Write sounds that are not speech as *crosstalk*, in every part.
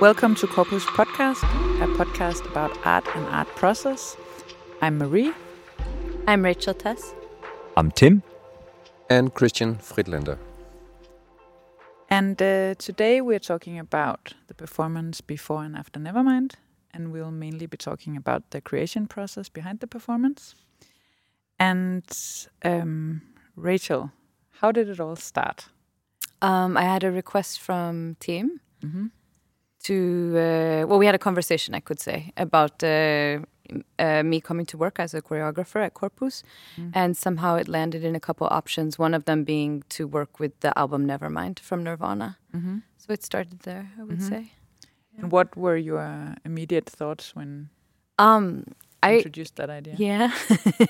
Welcome to Corpus Podcast, a podcast about art and art process. I'm Marie. I'm Rachel Tess. I'm Tim. And Christian Friedlander. And uh, today we're talking about the performance before and after Nevermind. And we'll mainly be talking about the creation process behind the performance. And um, Rachel, how did it all start? Um, I had a request from Tim mm-hmm. To, uh, well, we had a conversation, I could say, about uh, uh, me coming to work as a choreographer at Corpus. Mm. And somehow it landed in a couple options, one of them being to work with the album Nevermind from Nirvana. Mm-hmm. So it started there, I would mm-hmm. say. And what were your immediate thoughts when um, I introduced that idea? Yeah,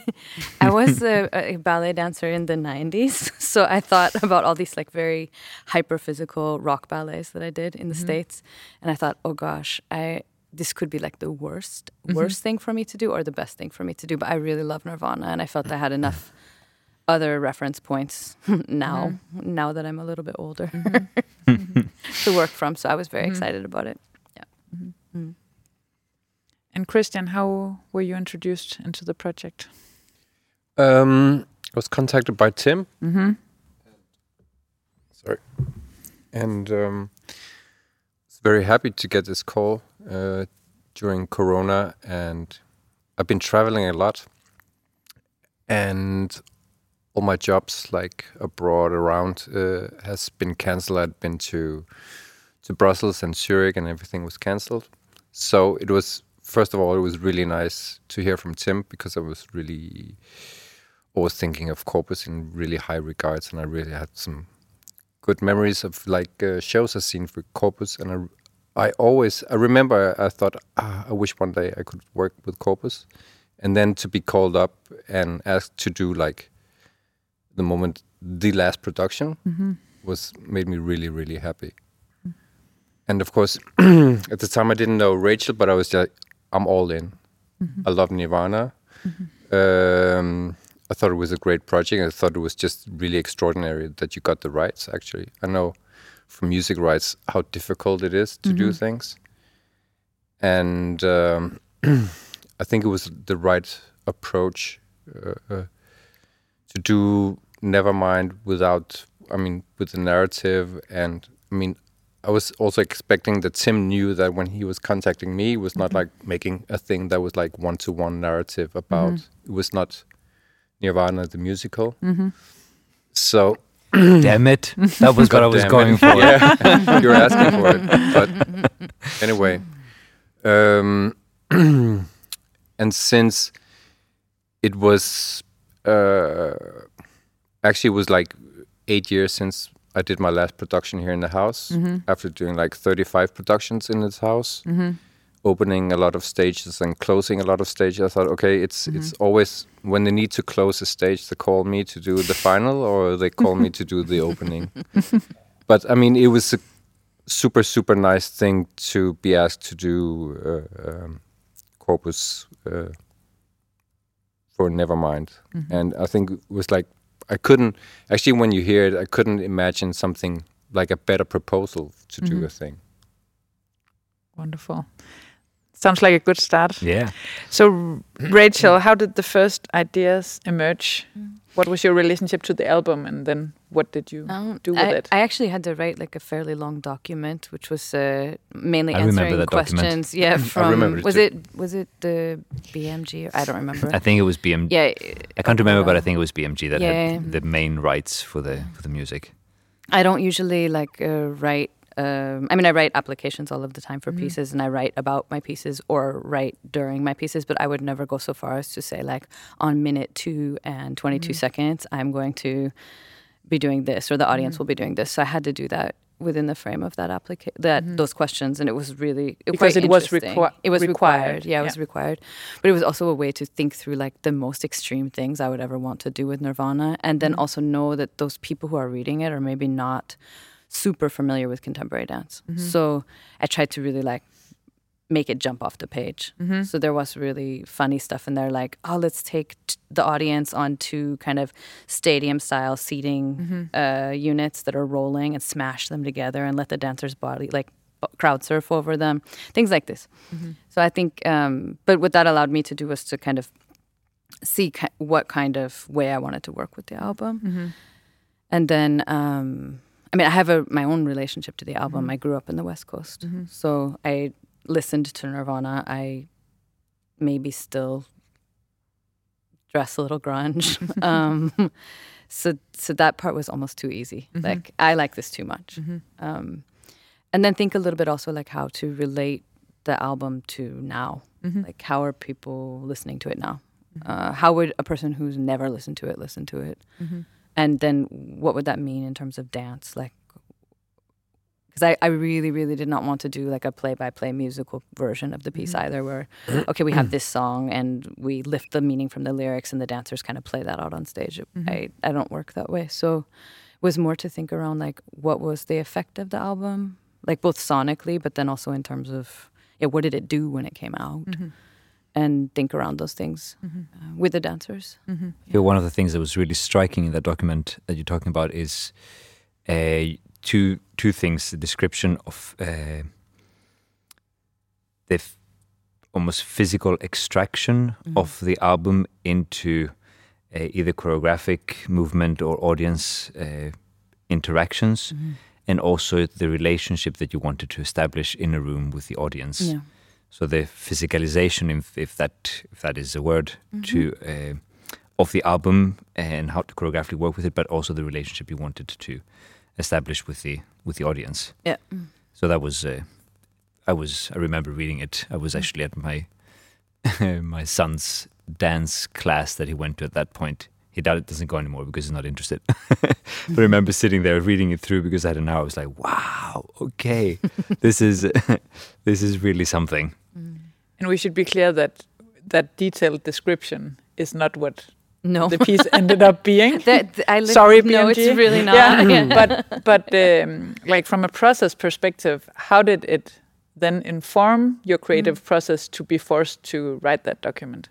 *laughs* I was a, a, ballet dancer in the '90s, *laughs* so I thought about all these like very hyper physical rock ballets that I did in the mm-hmm. states, and I thought, oh gosh, I this could be like the worst mm-hmm. worst thing for me to do or the best thing for me to do. But I really love Nirvana, and I felt I had enough other reference points *laughs* now mm-hmm. now that I'm a little bit older mm-hmm. to work from. So I was very mm-hmm. excited about it. Yeah. Mm. And Christian, how were you introduced into the project? Um, I was contacted by Tim. Mm-hmm. Sorry, and um, was very happy to get this call uh, during Corona, and I've been traveling a lot, and all my jobs like abroad around uh, has been cancelled. I'd been to to Brussels and Zurich, and everything was cancelled. So it was first of all, it was really nice to hear from Tim because I was really always thinking of Corpus in really high regards, and I really had some good memories of like uh, shows I've seen for Corpus, and I, I always I remember I thought ah, I wish one day I could work with Corpus, and then to be called up and asked to do like the moment the last production mm-hmm. was made me really really happy. And of course, *clears throat* at the time I didn't know Rachel, but I was just I'm all in. Mm-hmm. I love Nirvana. Mm-hmm. Um, I thought it was a great project. I thought it was just really extraordinary that you got the rights. Actually, I know from music rights how difficult it is to mm-hmm. do things, and um, *clears throat* I think it was the right approach uh, uh, to do Nevermind without. I mean, with the narrative, and I mean, I was also expecting that Tim knew that when he was contacting me, it was not mm-hmm. like making a thing that was like one to one narrative about. Mm-hmm. It was not Nirvana the musical. Mm-hmm. So. *clears throat* Damn it! That was what I was *laughs* going it. for. Yeah, *laughs* you were asking for it, but *laughs* anyway. Um, *clears throat* and since it was uh, actually it was like eight years since I did my last production here in the house mm-hmm. after doing like 35 productions in this house, mm-hmm. opening a lot of stages and closing a lot of stages. I thought, okay, it's mm-hmm. it's always when they need to close a stage, they call me to do the final or they call me to do the *laughs* opening. But I mean, it was a super super nice thing to be asked to do uh, um, Corpus uh, for Nevermind, mm-hmm. and I think it was like I couldn't actually when you hear it, I couldn't imagine something like a better proposal to mm-hmm. do a thing. Wonderful. Sounds like a good start. Yeah. So, Rachel, how did the first ideas emerge? What was your relationship to the album, and then what did you um, do with I, it? I actually had to write like a fairly long document, which was uh, mainly I answering questions. Document. Yeah, *laughs* from was it was it the BMG? I don't remember. I think it was BMG. Yeah, I can't remember, but I think it was BMG that yeah. had the main rights for the for the music. I don't usually like uh, write um, I mean, I write applications all of the time for mm-hmm. pieces, and I write about my pieces or write during my pieces. But I would never go so far as to say like on minute two and twenty two mm-hmm. seconds, I'm going to be doing this, or the audience mm-hmm. will be doing this. So I had to do that within the frame of that application, that mm-hmm. those questions, and it was really it because it was required. It was required. required. Yeah, it yeah. was required. But it was also a way to think through like the most extreme things I would ever want to do with Nirvana, and then mm-hmm. also know that those people who are reading it are maybe not super familiar with contemporary dance. Mm-hmm. So I tried to really like make it jump off the page. Mm-hmm. So there was really funny stuff in there, like, oh, let's take t- the audience onto kind of stadium style seating mm-hmm. uh, units that are rolling and smash them together and let the dancer's body, like crowd surf over them, things like this. Mm-hmm. So I think, um, but what that allowed me to do was to kind of see ki- what kind of way I wanted to work with the album, mm-hmm. and then. Um, I mean, I have a, my own relationship to the album. Mm-hmm. I grew up in the West Coast, mm-hmm. so I listened to Nirvana. I maybe still dress a little grunge. *laughs* *laughs* um, so so that part was almost too easy. Mm-hmm. Like I like this too much. Mm-hmm. Um, and then think a little bit also like how to relate the album to now. Mm-hmm. Like how are people listening to it now? Mm-hmm. Uh, how would a person who's never listened to it listen to it? And then what would that mean in terms of dance? Like because I, I really really did not want to do like a play by play musical version of the piece mm-hmm. either where okay we have this song and we lift the meaning from the lyrics and the dancers kind of play that out on stage mm-hmm. I, I don't work that way so it was more to think around like what was the effect of the album like both sonically, but then also in terms of yeah, what did it do when it came out, mm-hmm. And think around those things mm-hmm. uh, with the dancers. Mm-hmm. Yeah. one of the things that was really striking in that document that you're talking about is uh, two two things: the description of uh, the f- almost physical extraction mm-hmm. of the album into uh, either choreographic movement or audience uh, interactions mm-hmm and also the relationship that you wanted to establish in a room with the audience. Yeah. So the physicalization, if, if that if that is a word, mm-hmm. to uh, of the album and how to choreographically work with it, but also the relationship you wanted to establish with the with the audience. Yeah. So that was, uh, I was I remember reading it. I was mm. actually at my *laughs* my son's dance class that he went to at that point he doesn't go anymore because he's not interested. *laughs* but I remember sitting there reading it through because I don't know. I was like, wow, okay, *laughs* this is *laughs* this is really something. And we should be clear that that detailed description is not what no. the piece ended up being. that, I Sorry, BMG. No, it's really not. Yeah, yeah. but but um, like from a process perspective, how did it then inform your creative mm. process to be forced to write that document?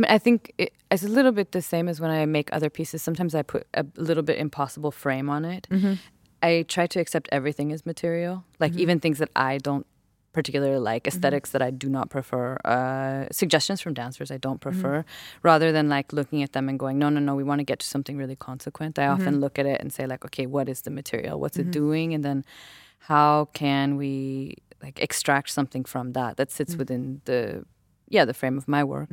I, mean, I think it, it's a little bit the same as when I make other pieces. Sometimes I put a little bit impossible frame on it. Mm-hmm. I try to accept everything as material, like mm-hmm. even things that I don't particularly like, mm-hmm. esthetics mm-hmm. that I do not prefer, uh, suggestions from dancers I don't mm-hmm. prefer, rather than like looking at them and going, no, no, no, we want to get to something really consequent. I often mm-hmm. look at it and say like, okay, what is the material? What's it doing? And then how can we like extract something from that that sits within the yeah the frame of my work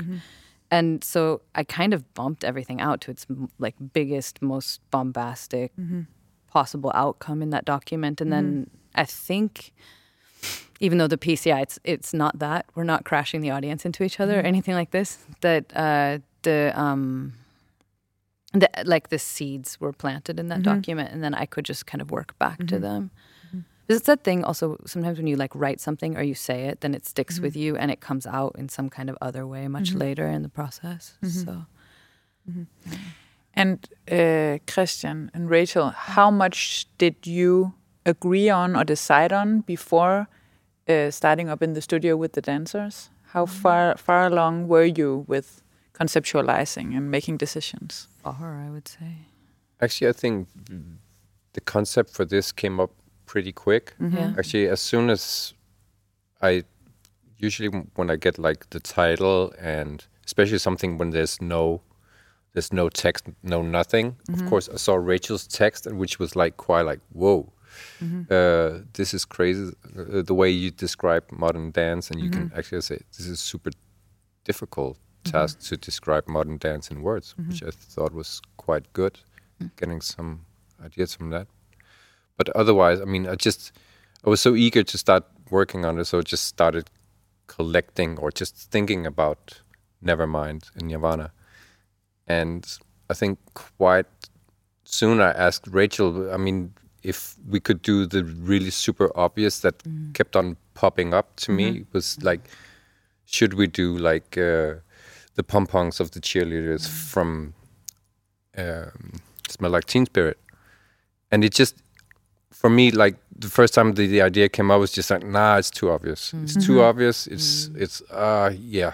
and so I kind of bumped everything out to its like biggest, most bombastic mm-hmm. possible outcome in that document. And mm-hmm. then I think, even though the PCI, it's it's not that we're not crashing the audience into each other mm-hmm. or anything like this. That uh, the um, the like the seeds were planted in that mm-hmm. document, and then I could just kind of work back to mm-hmm. them. Because it's that thing also sometimes when you like write something or you say it, then it sticks mm-hmm. with you and it comes out in some kind of other way much mm-hmm. later in the process. Mm-hmm. So. Mm-hmm. And uh, Christian and Rachel, how much did you agree on or decide on before uh, starting up in the studio with the dancers? How mm-hmm. far far along were you with conceptualizing and making decisions? Far, I would say. Actually, I think the concept for this came up pretty quick. Mm-hmm. Yeah. Actually, as soon as I usually when I get like the title and especially something when there's no there's no text, no nothing. Mm-hmm. Of course, I saw Rachel's text, which was like quite like whoa. Mm-hmm. Uh, this is crazy. Uh, the way you describe modern dance, and you can mm-hmm. actually say this is super difficult mm-hmm. task to describe modern dance in words, which mm-hmm. I thought was quite good. Mm. Getting some ideas from that but otherwise, I mean, I just I was so eager to start working on it, so I just started collecting or just thinking about Nevermind and Nirvana, and I think quite soon I asked Rachel. I mean, if we could do the really super obvious that mm. kept on popping up to mm-hmm. me was like, should we do like uh, the pom poms of the cheerleaders mm. from um, Smell Like Teen Spirit? And it just for me, like the first time the, the idea came up was just like, nah, it's too obvious. It's too Mm-hmm. obvious. It's it's uh yeah.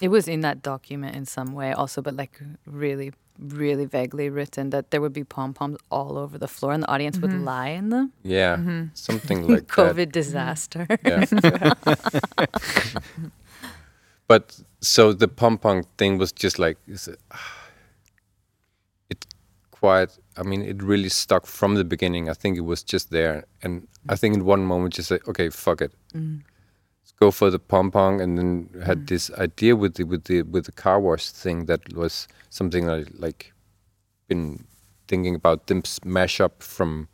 It was in that document in some way also, but like really, really vaguely written that there would be pom poms all over the floor and the audience would lie in them. Yeah. Something like that. *laughs* COVID disaster. Yeah. *laughs* *laughs* but so the pom pom thing was just like is it, it quite I mean it really stuck from the beginning. I think it was just there and I think in one moment just like okay fuck it. Let's go for the pom pom and then had mm. this idea with the with the with the car wash thing that was something I like been thinking about them smash up from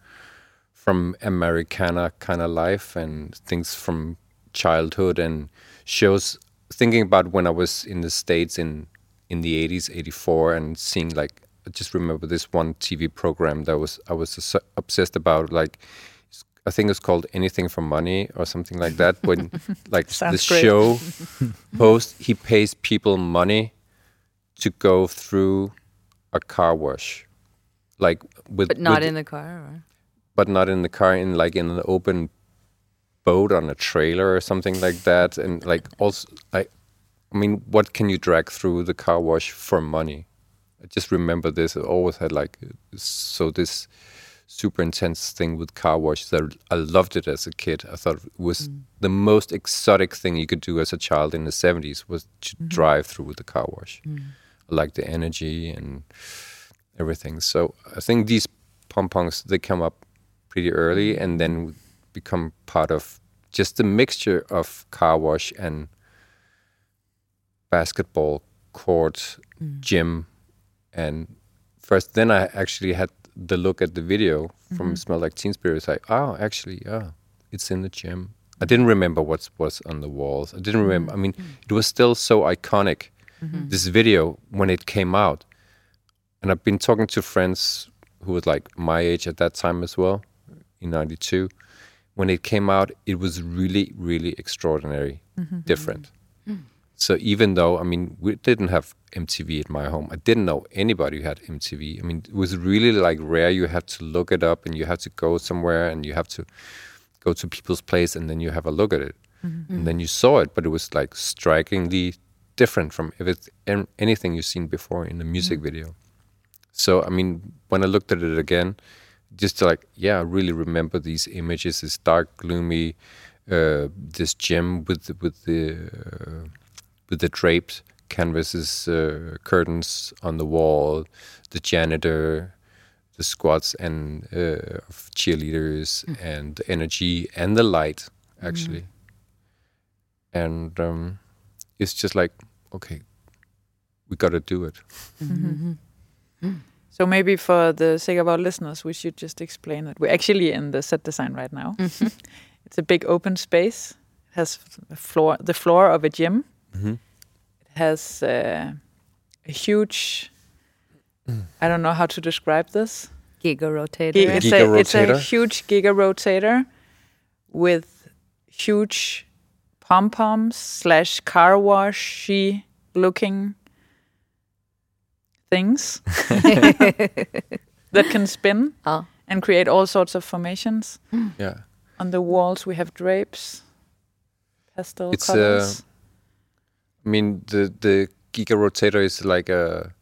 from Americana kind of life and things from childhood and shows thinking about when I was in the States in in the 80s, 84 and seeing like I just remember this one TV program that was I was obsessed about like I think it's called Anything for Money or something like that when *laughs* like the show *laughs* host he pays people money to go through a car wash like with But not with- in the car. Or? but not in the car in like in an open boat on a trailer or something like that and like also i i mean what can you drag through the car wash for money i just remember this i always had like so this super intense thing with car wash that i loved it as a kid. I thought it was mm. the most exotic thing you could do as a child in the 70s was to mm-hmm. drive through the car wash. Mm. I like the energy and everything. So i think these pom-poms they come up pretty early mm. and then become part of just the mixture of car wash and basketball court gym and first then i actually had the look at the video from mm-hmm. smell like teen spirit. It's like oh actually yeah it's in the gym. I didn't remember what was on the walls. I didn't remember i mean mm-hmm. it was still so iconic mm-hmm. this video when it came out. And i've been talking to friends who was like my age at that time as well in 92 when it came out it was really really extraordinary different so even though i mean we didn't have mtv at my home i didn't know anybody who had mtv i mean it was really like rare you had to look it up and you have to go somewhere and you have to go to people's place and then you have a look at it. And then you saw it but it was like strikingly different from if it's an- anything you've seen before in a music video. So I mean, when I looked at it again, just like, yeah, I really remember these images. This dark, gloomy, uh, this gym with the, with the uh, with the draped canvases, uh, curtains on the wall, the janitor, the squats and uh, of cheerleaders, and the energy and the light, actually. And um, it's just like, okay, we got to do it. So maybe for the sake of our listeners, we should just explain that we're actually in the set design right now. it's a big open space. It has floor, the floor of a gym. Mhm. It has uh, a huge. I don't know how to describe this. Giga rotator. Gi- It's, Giga a, it's a huge giga rotator with huge pom poms slash car washy looking things *laughs* that can spin Oh. and create all sorts of formations. Yeah. On the walls, we have drapes, pastel It's, uh, colors. I mean, the the Giga Rotator is like a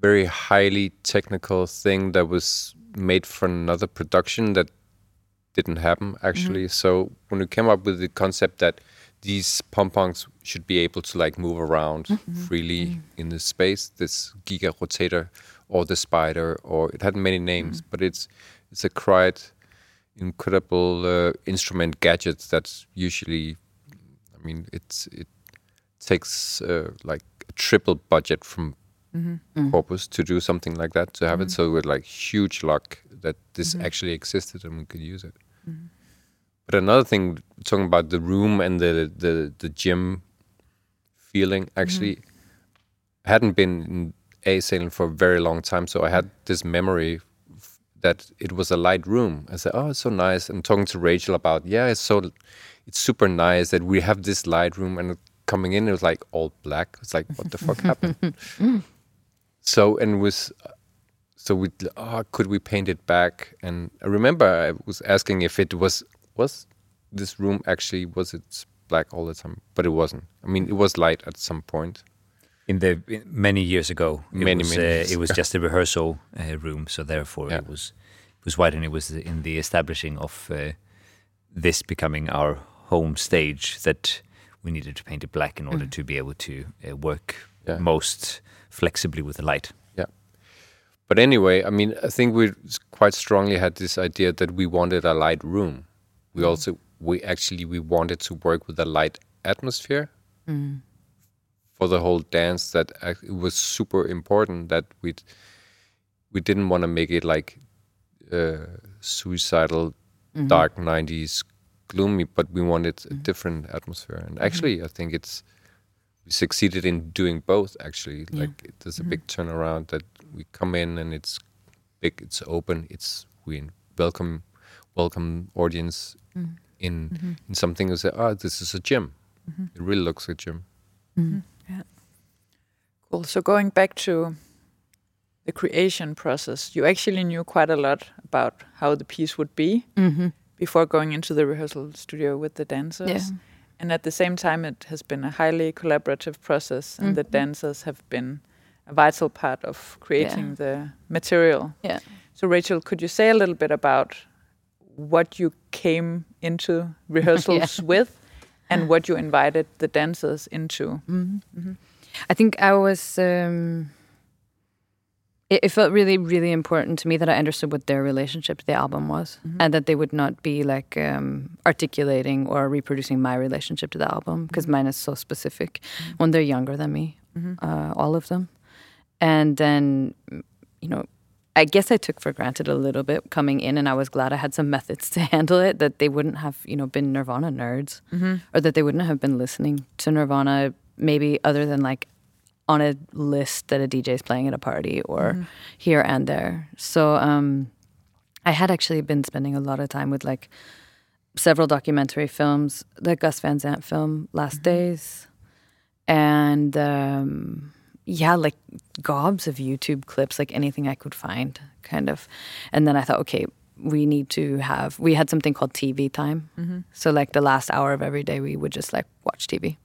very highly technical thing that was made for another production that didn't happen mm-hmm. actually. So when we came up with the concept that these pom poms should be able to like move around mm-hmm. Mm-hmm. freely in the space, this Giga Rotator or the Spider, or it had many names, but it's it's a quite incredible uh, instrument gadget that's usually I mean, it's it takes uh, like a triple budget from mm-hmm. mm. Corpus to do something like that to have it. Mm-hmm. So we're like huge luck that this mm-hmm. actually existed and we could use it. But another thing, talking about the room and the the the gym feeling, actually, I hadn't been in A sailing for a very long time, so I had this memory that it was a light room. I said, "Oh, it's so nice." And talking to Rachel about, yeah, it's so, it's super nice that we have this light room, and coming in, it was like all black. It's like, what the fuck *laughs* happened? So and was so we oh, could we paint it back? And I remember I was asking if it was was this room actually was it black all the time, but it wasn't. I mean, it was light at some point. In the in many years ago, it Many, was, many uh, years it was just a rehearsal uh, room, so therefore Yeah. it was it was white, and it was in the establishing of uh, this becoming our home stage that we needed to paint it black in order to be able to uh, work Yeah. most flexibly with the light. Yeah. But anyway, I mean, I think we quite strongly had this idea that we wanted a light room. We also we actually we wanted to work with a light atmosphere for the whole dance. That it was super important that we we didn't want to make it like uh, suicidal, dark '90s gloomy, but we wanted a mm-hmm. different atmosphere. And mm-hmm. actually, I think it's we succeeded in doing both. Actually, like there's a big mm-hmm. turnaround that we come in and it's big, it's open, it's we welcome welcome audience in in something. You say, oh, this is a gym. It really looks like a gym. Yeah cool. So going back to the creation process, you actually knew quite a lot about how the piece would be Mm-hmm. Before going into the rehearsal studio with the dancers. Yeah. And at the same time, it has been a highly collaborative process, and the Mhm. dancers have been a vital part of creating the material. Yeah. So, Rachel, could you say a little bit about what you came into rehearsals *laughs* with and what you invited the dancers into? Mm-hmm. I think I was. Um, it, it felt really, really important to me that I understood what their relationship to the album was, mm-hmm. and that they would not be like um, articulating or reproducing my relationship to the album because mm-hmm. mine is so specific. Mm-hmm. When they're younger than me, uh, all of them, and then you know. I guess I took for granted a little bit coming in, and I was glad I had some methods to *laughs* handle it. That they wouldn't have, you know, been Nirvana nerds, or that they wouldn't have been listening to Nirvana, maybe other than like on a list that a DJ is playing at a party or here and there. So um, I had actually been spending a lot of time with like several documentary films, the Gus Van Sant film Last Days, and um, yeah, like gobs of YouTube clips, like anything I could find, kind of. And then I thought, okay, we need to have. We had something called TV time, so like the last hour of every day, we would just like watch TV.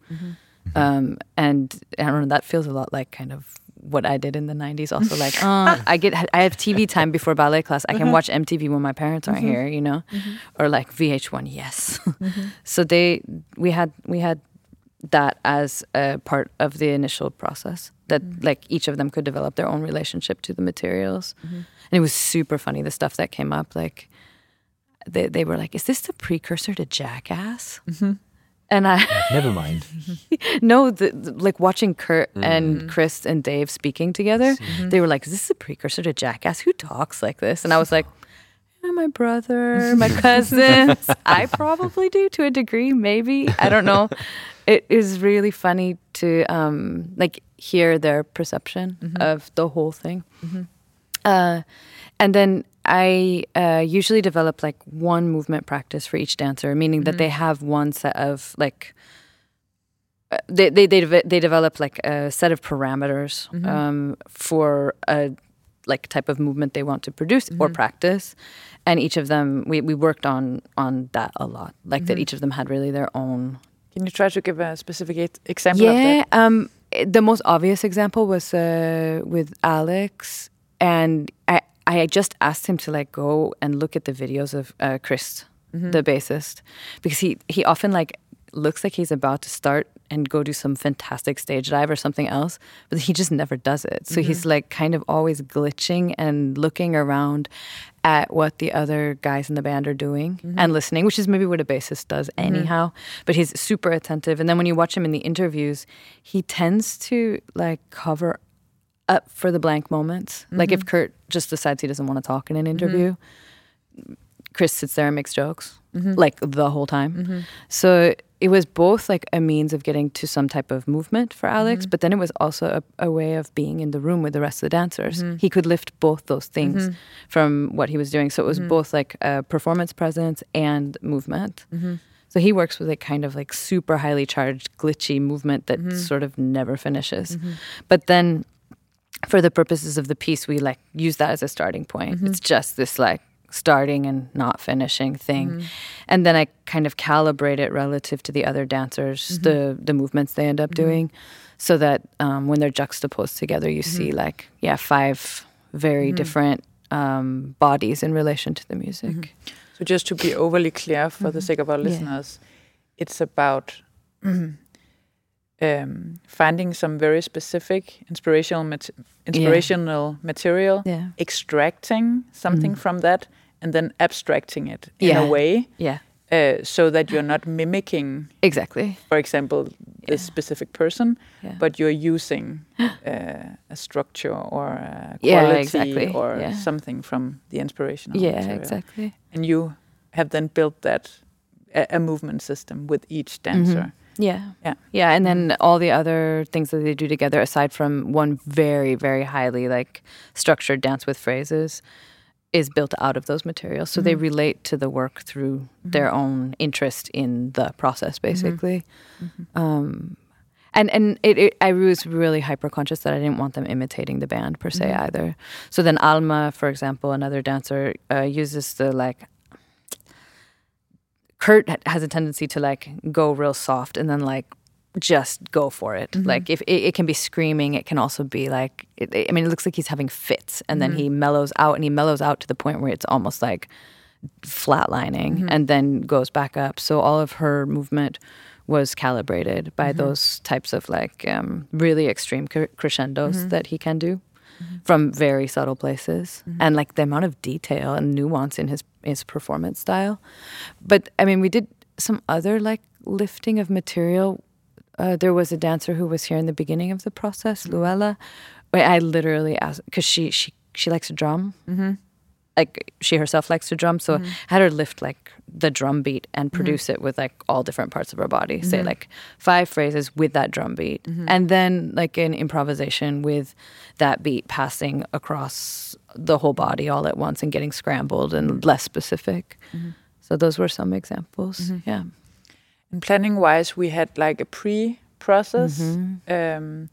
Mm-hmm. Um, and I don't know, that feels a lot like kind of what I did in the 90s. Also, *laughs* like, uh, I get, I have TV *laughs* time before ballet class. I can uh-huh. watch MTV when my parents aren't mm-hmm. here, you know, mm-hmm. or like VH1. Yes. *laughs* so they, we had, we had that as a part of the initial process that like each of them could develop their own relationship to the materials. And it was super funny, the stuff that came up. Like, they, they were like, is this the precursor to Jackass? And I, Never mind. *laughs* no, the, the- like watching Kurt and Chris and Dave speaking together, they were like, "Is this a precursor to Jackass? Who talks like this?" And I was like, "Yeah, "My brother, *laughs* my cousins. I probably do to a degree, maybe. I don't know." *laughs* It is really funny to um, like hear their perception of the whole thing. Uh, and then I uh, usually develop like one movement practice for each dancer, meaning that they have one set of like uh, they they they, deve- they develop like a set of parameters um, for a like type of movement they want to produce or practice, and each of them we, we worked on on that a lot. Like that each of them had really their own Can you try to give a specific example of yeah, that? um, eh, the most obvious example was uh, with Alex, and I I just asked him to like go and look at the videos of uh, Chris, mm-hmm. the bassist, because he he often like looks like he's about to start and go do some fantastic stage dive or something else, but he just never does it. So he's mm-hmm. like kind of always glitching and looking around at what the other guys in the band are doing mm-hmm. and listening, which is maybe what a bassist does anyhow. But he's super attentive. And then when you watch him in the interviews, he tends to like cover up for the blank moments. Like if mm-hmm. Kurt just decides he doesn't want to talk in an interview, mm-hmm. Chris sits there and makes jokes mm-hmm. like the whole time. So it was both like a means of getting to some type of movement for Alex, but then it was also a, a way of being in the room with the rest of the dancers. He could lift both those things from what he was doing. So it was both like a performance presence and movement. So he works with a kind of like super highly charged, glitchy movement that sort of never finishes. But then for the purposes of the piece, we like use that as a starting point. Mm-hmm. It's just this like starting and not finishing thing, mm-hmm. and then I kind of calibrate it relative to the other dancers, mm-hmm. the the movements they end up doing, so that um, when they're juxtaposed together, you see like yeah five very different um, bodies in relation to the music. So just to be overly clear for the sake of our Yeah. listeners, it's about um, finding some very specific inspirational mat- inspirational material, Yeah. extracting something from that, and then abstracting it in Yeah. a way Yeah, uh, so that you're not mimicking, exactly. for example, this specific person, Yeah. but you're using uh, a structure or a Yeah, quality exactly. or Yeah. something from the inspirational Yeah, material. exactly. And you have then built that a, a movement system with each dancer. Yeah. Yeah. Yeah. And then mm-hmm. all the other things that they do together, aside from one very, very highly like structured dance with phrases, is built out of those materials. So they mm-hmm. relate to the work through mm-hmm. their own interest in the process, basically. Um, and and it, it, I was really hyper conscious that I didn't want them imitating the band per se either. So then Alma, for example, another dancer, uh, uses the like Kurt has a tendency to like go real soft and then like just go for it. Mm-hmm. Like if it, it can be screaming, it can also be like it, I mean, it looks like he's having fits, and then mm-hmm. he mellows out, and he mellows out to the point where it's almost like flatlining, mm-hmm. and then goes back up. So all of her movement was calibrated by those types of like um, really extreme cre- crescendos that he can do from very subtle places mm-hmm. and like the amount of detail and nuance in his his performance style. But i mean we did some other like lifting of material. Uh, there was a dancer who was here in the beginning of the process mm-hmm. luella. I literally asked because she she she likes to drum mm-hmm. Like she herself likes to drum so mm-hmm. I had her lift like the drum beat and mm-hmm. produce it with like all different parts of her body. Say mm-hmm. like five phrases with that drum beat. And then like an improvisation with that beat passing across the whole body all at once and getting scrambled and less specific. So those were some examples. Yeah. And planning wise, we had like a pre process, Mm-hmm. um,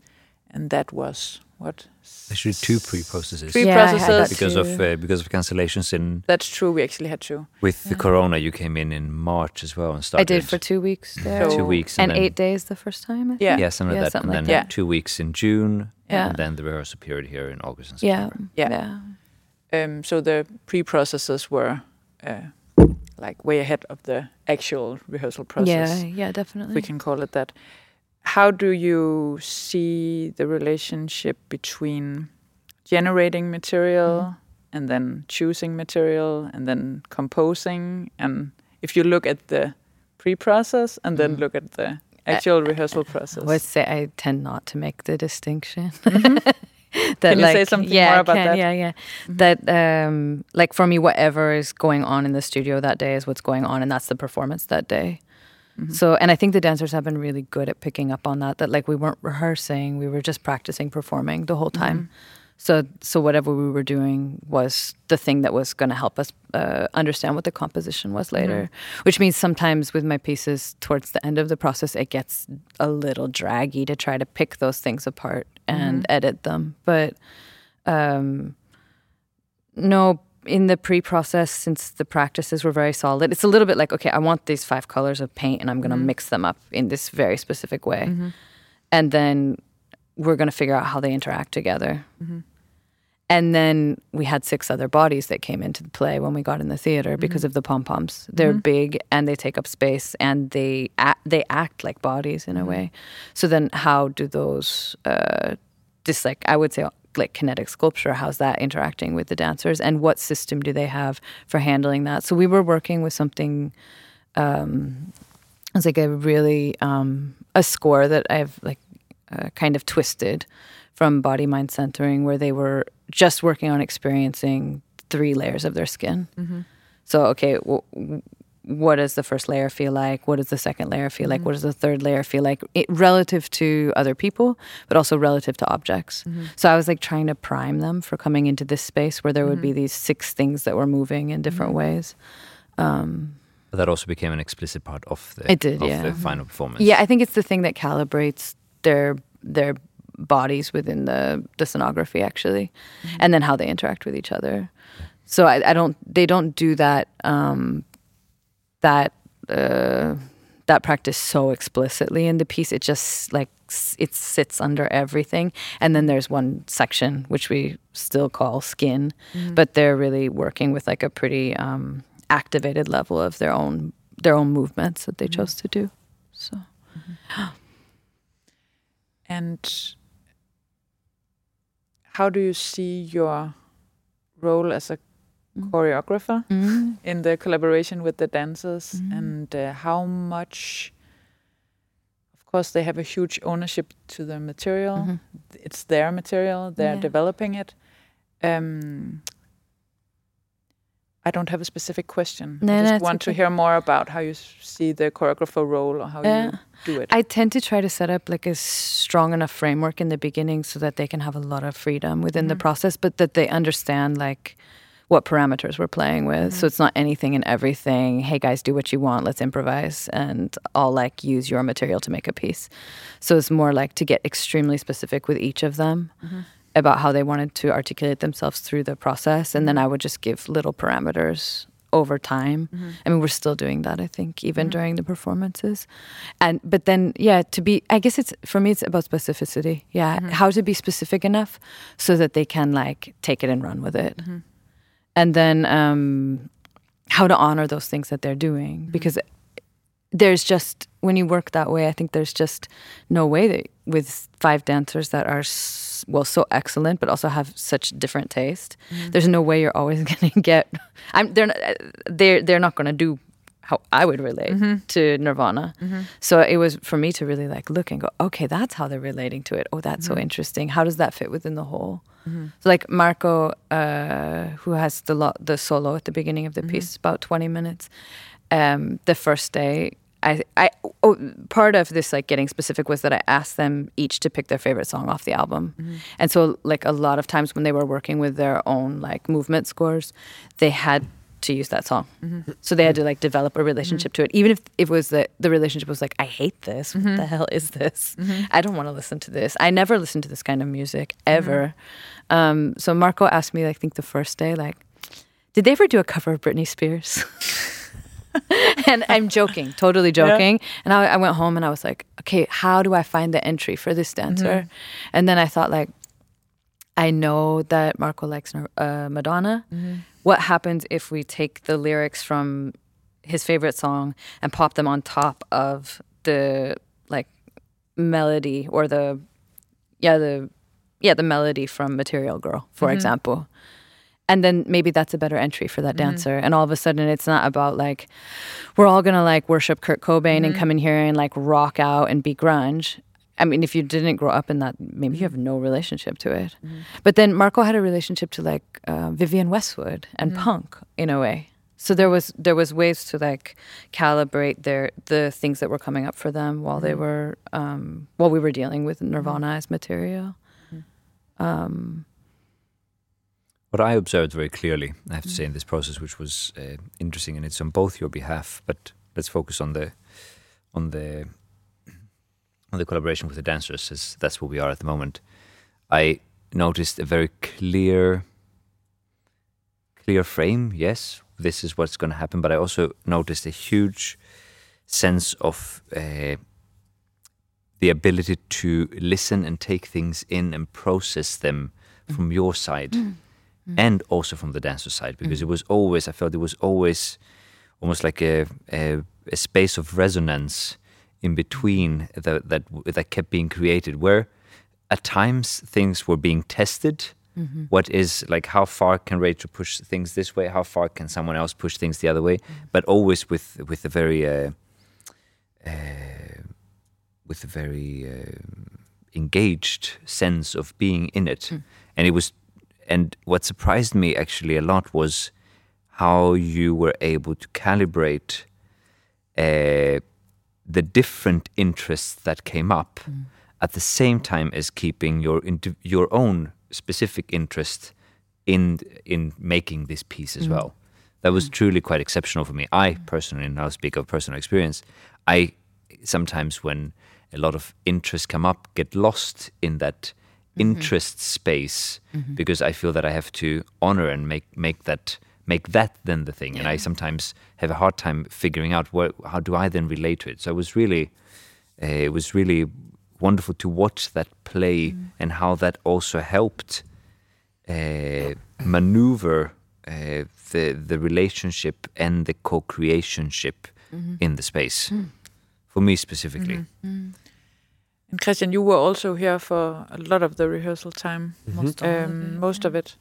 and that was what? Actually, two pre-processes Pre Yeah, I had processes. that because of uh, because of cancellations in That's true. We actually had two. with the corona. You came in in March as well and started. i did for two weeks there two weeks and then, eight days the first time I think. Yeah. Yeah, something Yeah, like that. something and like then that. two weeks in June, Yeah. and then the rehearsal period here in August and yeah Yeah. yeah Um, so the pre processes were uh, like way ahead of the actual rehearsal process. yeah yeah definitely we can call it that. How do you see the relationship between generating material Mm-hmm. and then choosing material and then composing? And if you look at the pre-process and then look at the actual rehearsal process. I would say I tend not to make the distinction. *laughs* that Can you say something yeah, more about can, that? Yeah, yeah. That um, like for me, whatever is going on in the studio that day is what's going on, and that's the performance that day. So, and I think the dancers have been really good at picking up on that. That like we weren't rehearsing; we were just practicing performing the whole time. So, so whatever we were doing was the thing that was going to help us uh, understand what the composition was later. Which means sometimes with my pieces, towards the end of the process, it gets a little draggy to try to pick those things apart and edit them. But um, no, in the pre-process, since the practices were very solid, it's a little bit like okay, I want these five colors of paint, and I'm going to mm-hmm. mix them up in this very specific way, mm-hmm. and then we're going to figure out how they interact together. Mm-hmm. And then we had six other bodies that came into the play when we got in the theater because of the pom poms. They're big and they take up space and they act, they act like bodies in a way. So then, how do those uh, this like I would say like kinetic sculpture? How's that interacting with the dancers? And what system do they have for handling that? So we were working with something. Um, it's like a really um, a score that I've like uh, kind of twisted from body mind centering, where they were just working on experiencing three layers of their skin. So okay, w- w- what does the first layer feel like? What does the second layer feel like? Mm-hmm. What does the third layer feel like? It, relative to other people, but also relative to objects. Mm-hmm. So I was like trying to prime them for coming into this space where there would be mm-hmm. these six things that were moving in different ways. Um, But that also became an explicit part of the It did, of yeah. the final performance. Yeah, I think it's the thing that calibrates their their bodies within the the scenography actually, and then how they interact with each other. So I, I don't they don't do that um, that uh, that practice so explicitly in the piece. It just like it sits under everything, and then there's one section which we still call skin, but they're really working with like a pretty um, activated level of their own their own movements that they chose to do. So And how do you see your role as a Mm. choreographer mm. in the collaboration with the dancers. Mm. And uh, how much of course they have a huge ownership to the material. Mm-hmm. It's their material. They're Yeah. developing it. Um, I don't have a specific question. No, I just want to hear more about how you see the choreographer role or how you uh, do it. I tend to try to set up like a strong enough framework in the beginning so that they can have a lot of freedom within the process, but that they understand like what parameters we're playing with. So mm-hmm. it's not anything and everything. Hey guys, do what you want. Let's improvise and I'll like use your material to make a piece. So it's more like to get extremely specific with each of them mm-hmm. about how they wanted to articulate themselves through the process, and then mm-hmm. I would just give little parameters over time. I mean, we're still doing that, I think, even during the performances. And but then, yeah, to be, I guess it's for me, it's about specificity. Yeah, how to be specific enough so that they can like take it and run with it, and then um, how to honor those things that they're doing mm-hmm. because there's just when you work that way, I think there's just no way that with five dancers that are well so excellent, but also have such different taste. Mm-hmm. There's no way you're always *laughs* going to get. I'm they're not, they're they're not going to do how I would relate mm-hmm. to Nirvana. So it was for me to really like look and go, okay, that's how they're relating to it. Oh, that's so interesting. How does that fit within the whole? So like Marco, uh, who has the lo- the solo at the beginning of the piece, about twenty minutes. Um, the first day, I, I, oh, part of this like getting specific was that I asked them each to pick their favorite song off the album, and so like a lot of times when they were working with their own like movement scores, they had to use that song. Mm-hmm. So they had to like develop a mm-hmm. relationship to it, even if it was the the relationship was like, I hate this. What the mm-hmm. hell is this? I don't want to listen to this. I never listen to this kind of music ever. Um, so Marco asked me, I think the first day, like, did they ever do a cover of Britney Spears? *laughs* and I'm joking, totally joking. And I, I went home and I was like, okay, how do I find the entry for this dancer? And then I thought, like, I know that Marco likes uh, Madonna. What happens if we take the lyrics from his favorite song and pop them on top of the like melody or the yeah the yeah the melody from Material Girl, for mm-hmm. example. And then maybe that's a better entry for that mm-hmm. dancer. And all of a sudden, it's not about like we're all gonna like worship Kurt Cobain and mm-hmm. come in here and like rock out and be grunge. I mean, if you didn't grow up in that, maybe you have no relationship to it. But then Marco had a relationship to like uh, Vivienne Westwood and punk in a way. So there was there was ways to like calibrate their the things that were coming up for them while they were um, while we were dealing with Nirvana as material. Um, What I observed very clearly, I have to say, in this process, which was uh, interesting, and it's on both your behalf. But let's focus on the on the on the collaboration with the dancers, as that's where we are at the moment. I noticed a very clear clear frame. Yes, this is what's going to happen. But I also noticed a huge sense of uh, the ability to listen and take things in and process them mm. from your side mm. Mm. and also from the dancer side because it was always I felt it was always almost like a a, a space of resonance in between that that that kept being created where at times things were being tested. What is like how far can Rachel push things this way? How far can someone else push things the other way? But always with with a very uh, uh, with a very uh, engaged sense of being in it. And it was and what surprised me actually a lot was how you were able to calibrate uh, the different interests that came up at the same time as keeping your your own specific interest in in making this piece as mm. well. That was mm. truly quite exceptional for me. I personally, and I'll speak of personal experience, I sometimes when a lot of interests come up, get lost in that mm-hmm. interest space mm-hmm. because I feel that I have to honor and make make that make that then the thing. And I sometimes have a hard time figuring out what how do I then relate to it. So it was really uh, it was really wonderful to watch that play and how that also helped uh, maneuver uh, the the relationship and the co-creationship in the space for me specifically. And Christian, you were also here for a lot of the rehearsal time, Most, all of um, it, most yeah. of it,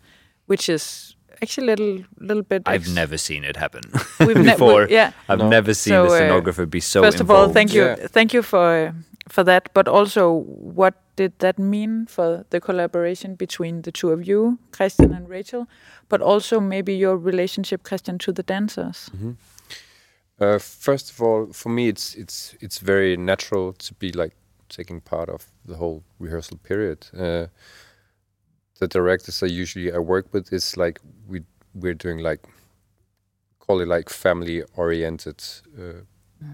which is actually a little little bit. I've ex- never seen it happen *laughs* We've *laughs* ne- we- before. yeah. I've No. never seen So, the uh, scenographer be so First of all, thank you, Yeah. thank you for uh, for that. But also, what did that mean for the collaboration between the two of you, Christian and Rachel? But also maybe your relationship, Christian, to the dancers. Uh, first of all, for me, it's it's it's very natural to be like taking part of the whole rehearsal period. Uh, the directors I usually I work with is like we we're doing like call it like family oriented uh,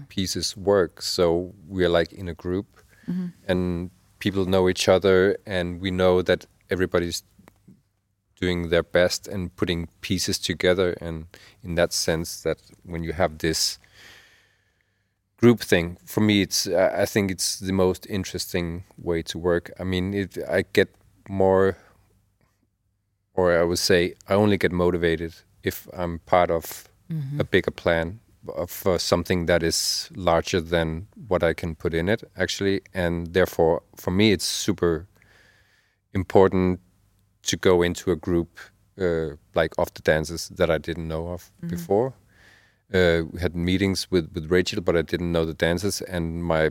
pieces work. So we're like in a group, and people know each other, and we know that everybody's doing their best and putting pieces together. And in that sense that when you have this group thing for me it's i think it's the most interesting way to work. I mean it, i get more or i would say i only get motivated if i'm part of a bigger plan of uh, something that is larger than what i can put in it actually and therefore for me it's super important to go into a group uh, like of the dancers that I didn't know of before. Uh, we had meetings with, with Rachel, but I didn't know the dancers, and my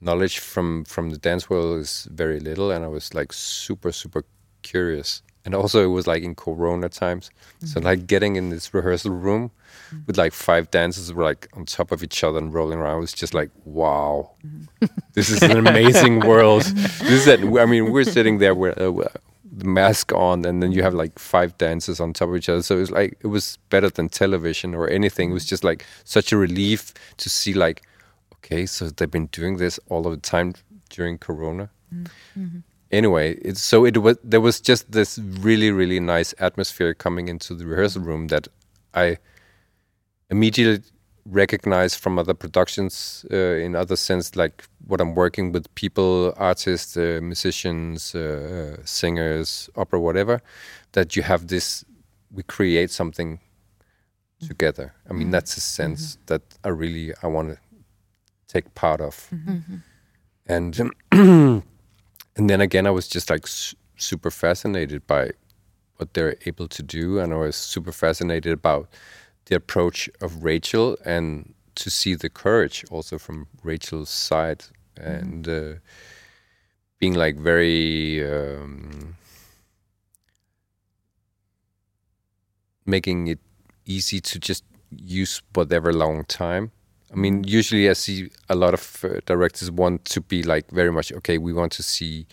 knowledge from from the dance world is very little. And I was like super super curious, and also it was like in Corona times, so mm. like getting in this rehearsal room mm. with like five dancers were like on top of each other and rolling around was just like wow, mm-hmm. this is an amazing *laughs* world. This is that I mean we're sitting there with uh, the mask on, and then you have like five dancers on top of each other. So it was like it was better than television or anything. It was just like such a relief to see like okay, so they've been doing this all of the time during Corona. Mm-hmm. Anyway, it's so it was there was just this really really nice atmosphere coming into the rehearsal room that I immediately recognized from other productions uh, in other sense like what i'm working with people artists uh, musicians uh, uh, singers opera whatever that you have this we create something together. I mean that's a sense that i really i want to take part of. And *clears throat* *clears throat* and then again i was just like su- super fascinated by what they're able to do and i was super fascinated about the approach of Rachel and to see the courage also from Rachel's side and uh, being like very um, making it easy to just use whatever long time. I mean, usually I see a lot of uh, directors want to be like very much okay. We want to see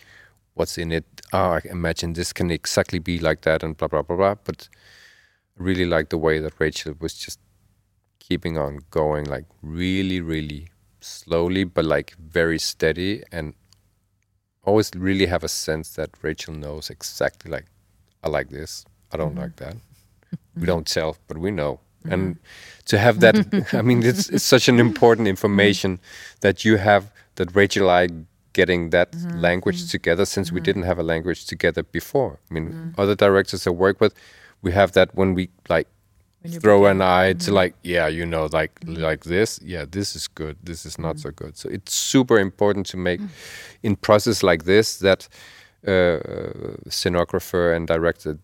what's in it. Oh, I imagine this can exactly be like that, and blah blah blah blah. But really like the way that Rachel was just keeping on going, like really, really slowly, but like very steady, and always really have a sense that Rachel knows exactly like I like this, I don't like that. We don't tell, but we know. And to have that, *laughs* I mean, it's, it's such an important information that you have that Rachel I getting that language together since we didn't have a language together before. I mean, other directors I work with, we have that when we like throw an eye to like yeah you know like like this yeah this is good this is not so good. So it's super important to make in process like this that uh, scenographer and director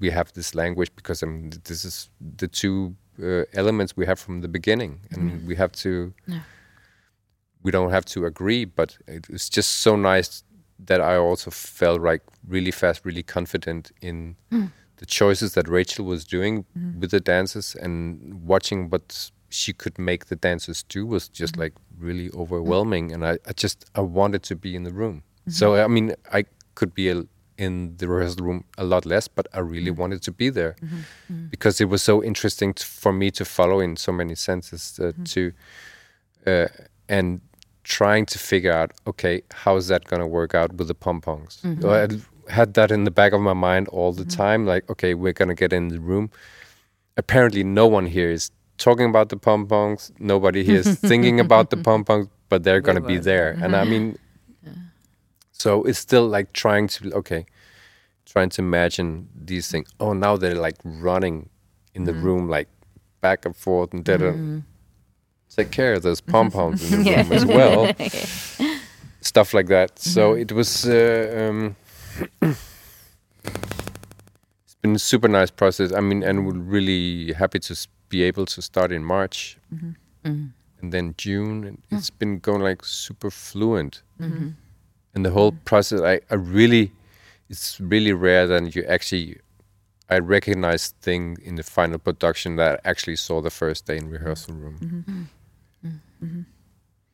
we have this language because I mean this is the two uh, elements we have from the beginning. And mm-hmm. we have to Yeah. we don't have to agree but it's just so nice that I also felt like really fast really confident in mm. the choices that Rachel was doing mm-hmm. with the dancers. And watching what she could make the dancers do was just mm-hmm. like really overwhelming. And I, I just I wanted to be in the room. So I mean I could be a, in the rehearsal room a lot less but I really wanted to be there because it was so interesting for me to follow in so many senses uh, to uh, and trying to figure out, okay, how is that going to work out with the pom poms? Mhm. I had- that in the back of my mind all the time. Like, okay, we're going to get in the room. Apparently, no one here is talking about the pom poms. Nobody here is *laughs* thinking about the pom poms, but they're going to be there. And I mean. So it's still like trying to okay, trying to imagine these things. Oh, now they're like running in the Mhm. room, like back and forth, and da-da. Mhm. take care of those pom poms in the *laughs* Yeah. room as well. *laughs* Stuff like that. So Mhm. it was. Uh, um, *clears throat* it's been a super nice process. I mean, and we're really happy to be able to start in March Mhm. Mhm. and then June, and it's been going like super fluent. Mhm. And the whole process I, I really it's really rare that you actually i recognize thing in the final production that I actually saw the first day in rehearsal room. Mhm. Mhm.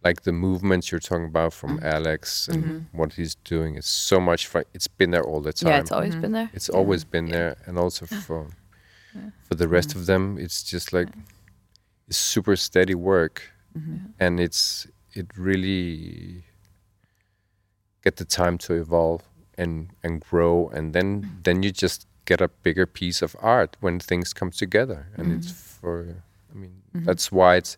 like the movements you're talking about from alex and Mhm. what he's doing is so much fun. It's been there all the time Yeah, it's always been there. It's always been Yeah. there. And also for Yeah. for the rest of them it's just like it's super steady work. And it's it really get the time to evolve and and grow and then then you just get a bigger piece of art when things come together and it's for i mean Mhm. that's why it's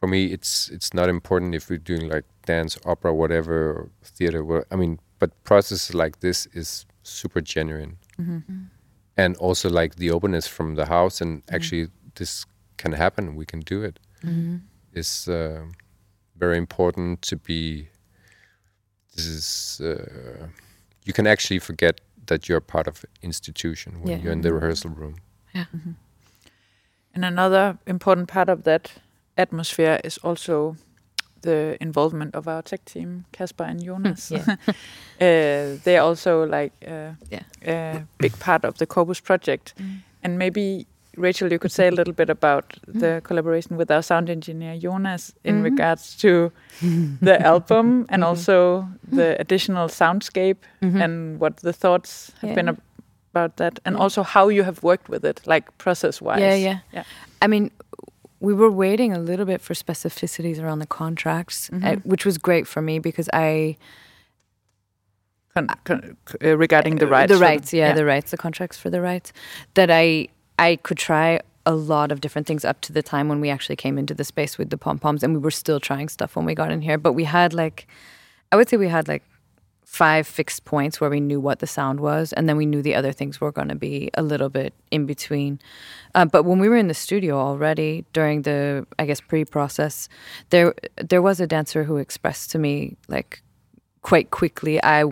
for me it's it's not important if we're doing like dance opera whatever or theater wha- i mean but processes like this is super genuine Mhm. and also like the openness from the house and actually this can happen we can do it Mhm. is uh, very important to be. This is uh, you can actually forget that you're part of institution when Yeah. you're in the rehearsal room. Yeah. And another important part of that atmosphere is also the involvement of our tech team, Kasper and Jonas. *laughs* Yeah. *laughs* uh, they're also like uh, Yeah. a big part of the Corpus project. And maybe Rachel, you could say a little bit about the collaboration with our sound engineer Jonas in Mhm. regards to *laughs* the album and Mhm. also the additional soundscape Mhm. and what the thoughts have been Yeah. ab- about that, and Yeah. also how you have worked with it, like process wise. Yeah, yeah, Yeah. I mean, we were waiting a little bit for specificities around the contracts, uh, Mhm. which was great for me because I Con- con- uh, regarding the Uh, rights. the rights, yeah, the rights, the contracts for the rights, that I I could try a lot of different things up to the time when we actually came into the space with the pom poms, and we were still trying stuff when we got in here. But we had like, I would say we had like five fixed points where we knew what the sound was, and then we knew the other things were going to be a little bit in between. Uh, but when we were in the studio already during the, I guess, pre-process, there there was a dancer who expressed to me like quite quickly, I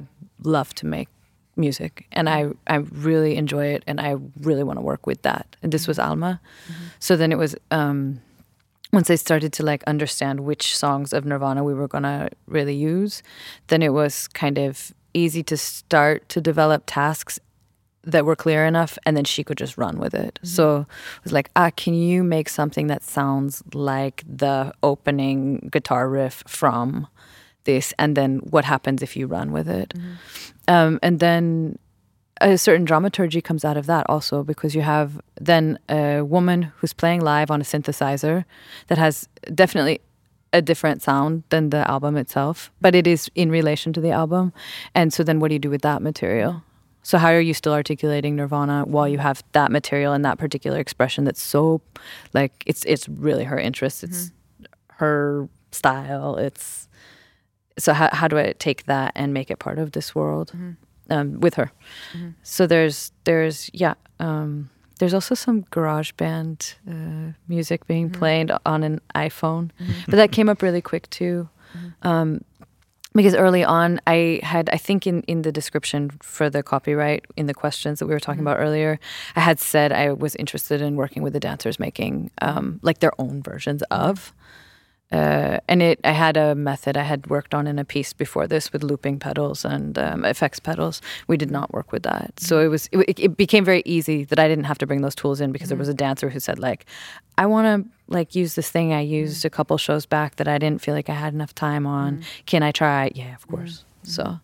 love to make music and I, I really enjoy it and I really want to work with that. And this was Alma. So then it was um, once I started to like understand which songs of Nirvana we were gonna really use, then it was kind of easy to start to develop tasks that were clear enough and then she could just run with it. So it was like, ah, can you make something that sounds like the opening guitar riff from this and then what happens if you run with it? Um, and then a certain dramaturgy comes out of that also because you have then a woman who's playing live on a synthesizer that has definitely a different sound than the album itself, but it is in relation to the album. And so then what do you do with that material? So how are you still articulating Nirvana while you have that material and that particular expression that's so like it's it's really her interest, it's her style, it's so how how do I take that and make it part of this world um, with her? Mhm. So there's there's yeah um, there's also some garage band uh, music being Mhm. played on an iPhone, Mhm. but that came up really quick too. Mhm. Um, because early on, I had, I think in, in the description for the copyright, in the questions that we were talking Mhm. about earlier, I had said I was interested in working with the dancers making um, like their own versions of. Uh, and it, I had a method I had worked on in a piece before this with looping pedals and um, effects pedals. We did not work with that, so it was it, it became very easy that I didn't have to bring those tools in because there was a dancer who said like, I want to like use this thing I used a couple shows back that I didn't feel like I had enough time on. Can I try? Yeah, of course. So,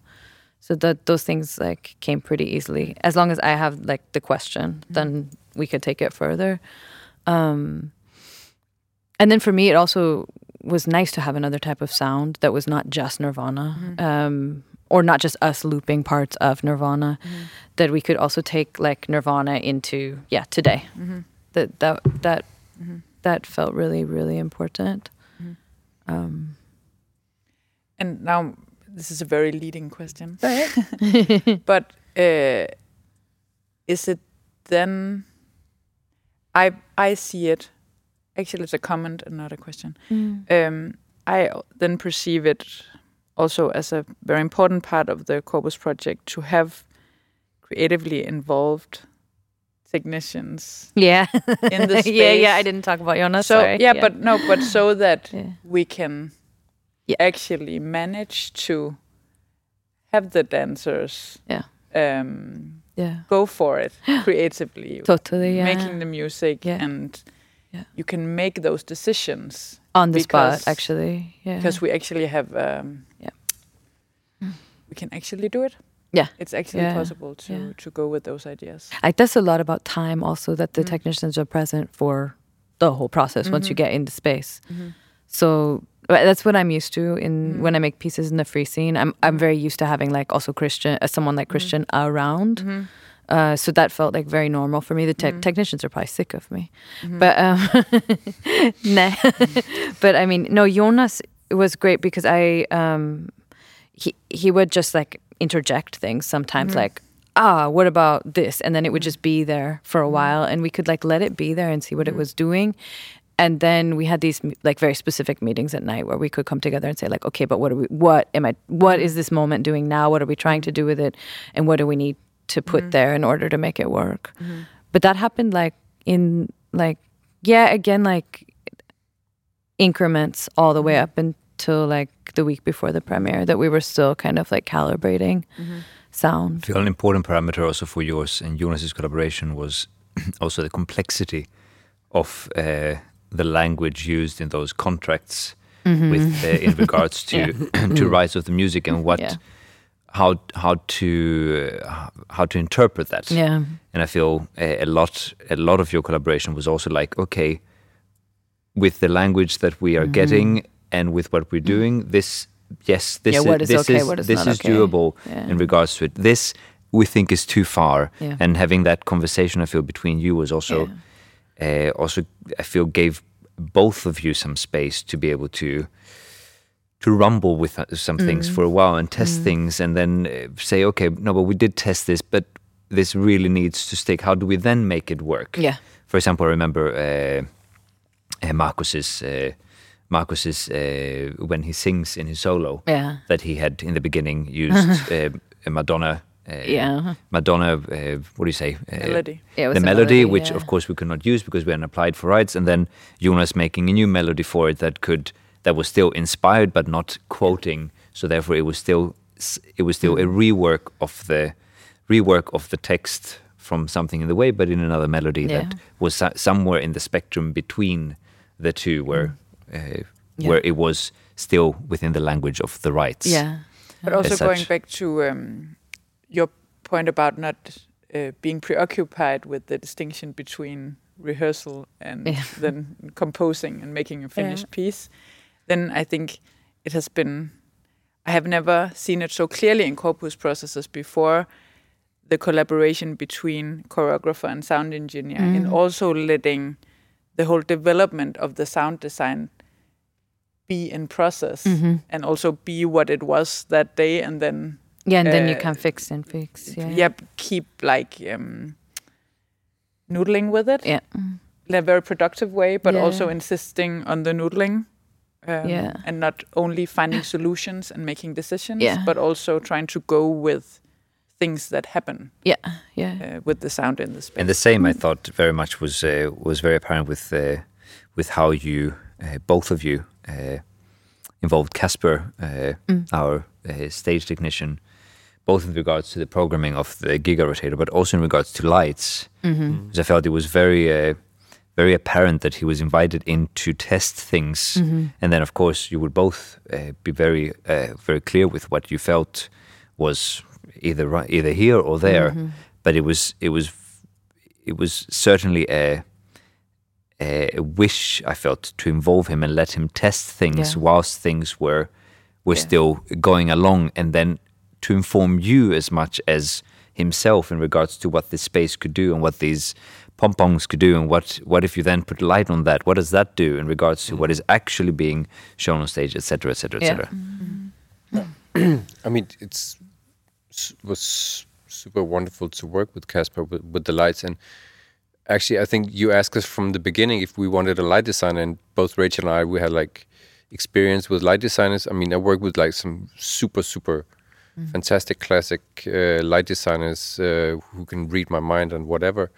so that those things like came pretty easily. As long as I have like the question, then we could take it further. Um, and then for me, it also was nice to have another type of sound that was not just Nirvana. Um, or not just us looping parts of Nirvana, that we could also take like Nirvana into yeah today. That that that that felt really really important. Um, And now this is a very leading question. *laughs* but uh, is it then? I I see it. Actually, it's a comment and not a question. Um, I then perceive it also as a very important part of the Corpus project to have creatively involved technicians yeah, in *laughs* the space. yeah, yeah. I didn't talk about Jonas. so sorry. yeah, but no, but so *laughs* that Yeah. we can Yeah. actually manage to have the dancers Yeah. um, yeah, go for it *gasps* creatively, totally. Yeah, making the music, Yeah. and Yeah. you can make those decisions on the because- spot actually. Yeah, because we actually have. Um, Yeah. We can actually do it. Yeah. it's actually Yeah. possible to Yeah. to go with those ideas. i that's a lot about time also that the Mm. technicians are present for the whole process once you Mhm. get into space. Mhm. So that's what I'm used to in Mhm. when I make pieces in the free scene. I'm I'm very used to having like also Christian, uh, someone like Christian around. Uh, so that felt like very normal for me. The te- Mhm. technicians are probably sick of me, Mhm. but um, *laughs* nah. *laughs* but I mean, no, Jonas was great because I um, he he would just like interject things sometimes, Mhm. like ah, what about this, and then it would Mhm. just be there for a while, and we could like let it be there and see what it was doing. And then we had these like very specific meetings at night where we could come together and say like, okay, but what are we? What am I? What is this moment doing now? What are we trying to do with it? And what do we need to put Mhm. there in order to make it work? Mhm. But that happened like in like yeah, again like increments all the way Mhm. up until like the week before the premiere that we were still kind of like calibrating Mhm. sound. I feel an important parameter also for yours and Jonas's collaboration was *clears throat* also the complexity of uh, the language used in those contracts with uh, in regards to *laughs* *clears throat* to rights of the music and what Yeah. How how to uh, how to interpret that. Yeah. And I feel a, a lot a lot of your collaboration was also like okay with the language that we are Mhm. getting and with what we're doing this yes this Yeah, is, is this okay, is what is this is okay. doable Yeah. in regards to it this we think is too far Yeah. and having that conversation I feel between you was also uh, also I feel gave both of you some space to be able to to rumble with uh, some things Mm. for a while and test Mm. things and then uh, say okay no but we did test this but this really needs to stick how do we then make it work Yeah. for example I remember uh, uh, Marcus's uh, Marcus's uh, when he sings in his solo Yeah. that he had in the beginning used *laughs* uh, a Madonna uh, Yeah. Madonna uh, what do you say uh, Melody. Yeah, it was the a melody, which yeah. of course we could not use because we hadn't applied for rights, and then Jonas making a new melody for it that could that was still inspired but not quoting. So therefore, it was still it was still a Mm. rework of the rework of the text from something in the way, but in another melody Yeah. that was somewhere in the spectrum between the two, where uh, Mm. Yeah. where it was still within the language of the rights. Yeah. But also As going back to um, your point about not uh, being preoccupied with the distinction between rehearsal and Yeah. then composing and making a finished piece, then I think it has been. I have never seen it so clearly in corpus processes before. The collaboration between choreographer and sound engineer, and Mm. also letting the whole development of the sound design be in process Mhm. and also be what it was that day and then Yeah, and then you Uh, can fix and fix. Yeah. yep keep like um noodling with it Yeah. Mm. in a very productive way but Yeah. also insisting on the noodling um, Yeah. and not only finding solutions and making decisions Yeah. but also trying to go with things that happen Yeah. Yeah. uh, with the sound in the space And the same, I thought, very much was uh, was very apparent with uh, with how you uh, both of you uh, involved Casper, uh, Mm. our uh, stage technician, both in regards to the programming of the Giga Rotator, but also in regards to lights. Mhm. Because I felt it was very uh, very apparent that he was invited in to test things, Mhm. and then of course you would both uh, be very uh, very clear with what you felt was either right, either here or there Mhm. but it was it was it was certainly a a wish I felt to involve him and let him test things Yeah. whilst things were were Yeah. still going along, and then to inform you as much as himself in regards to what this space could do and what these pom poms could do, and what what if you then put light on that? What does that do in regards to what is actually being shown on stage, etc., etc., Yeah. etc. *clears throat* I mean, it's s- was super wonderful to work with Casper with, with the lights. And actually, I think you asked us from the beginning if we wanted a light designer, and both Rachel and I we had like experience with light designers. I mean, I work with like some super super fantastic classic uh, light designers uh, who can read my mind and whatever.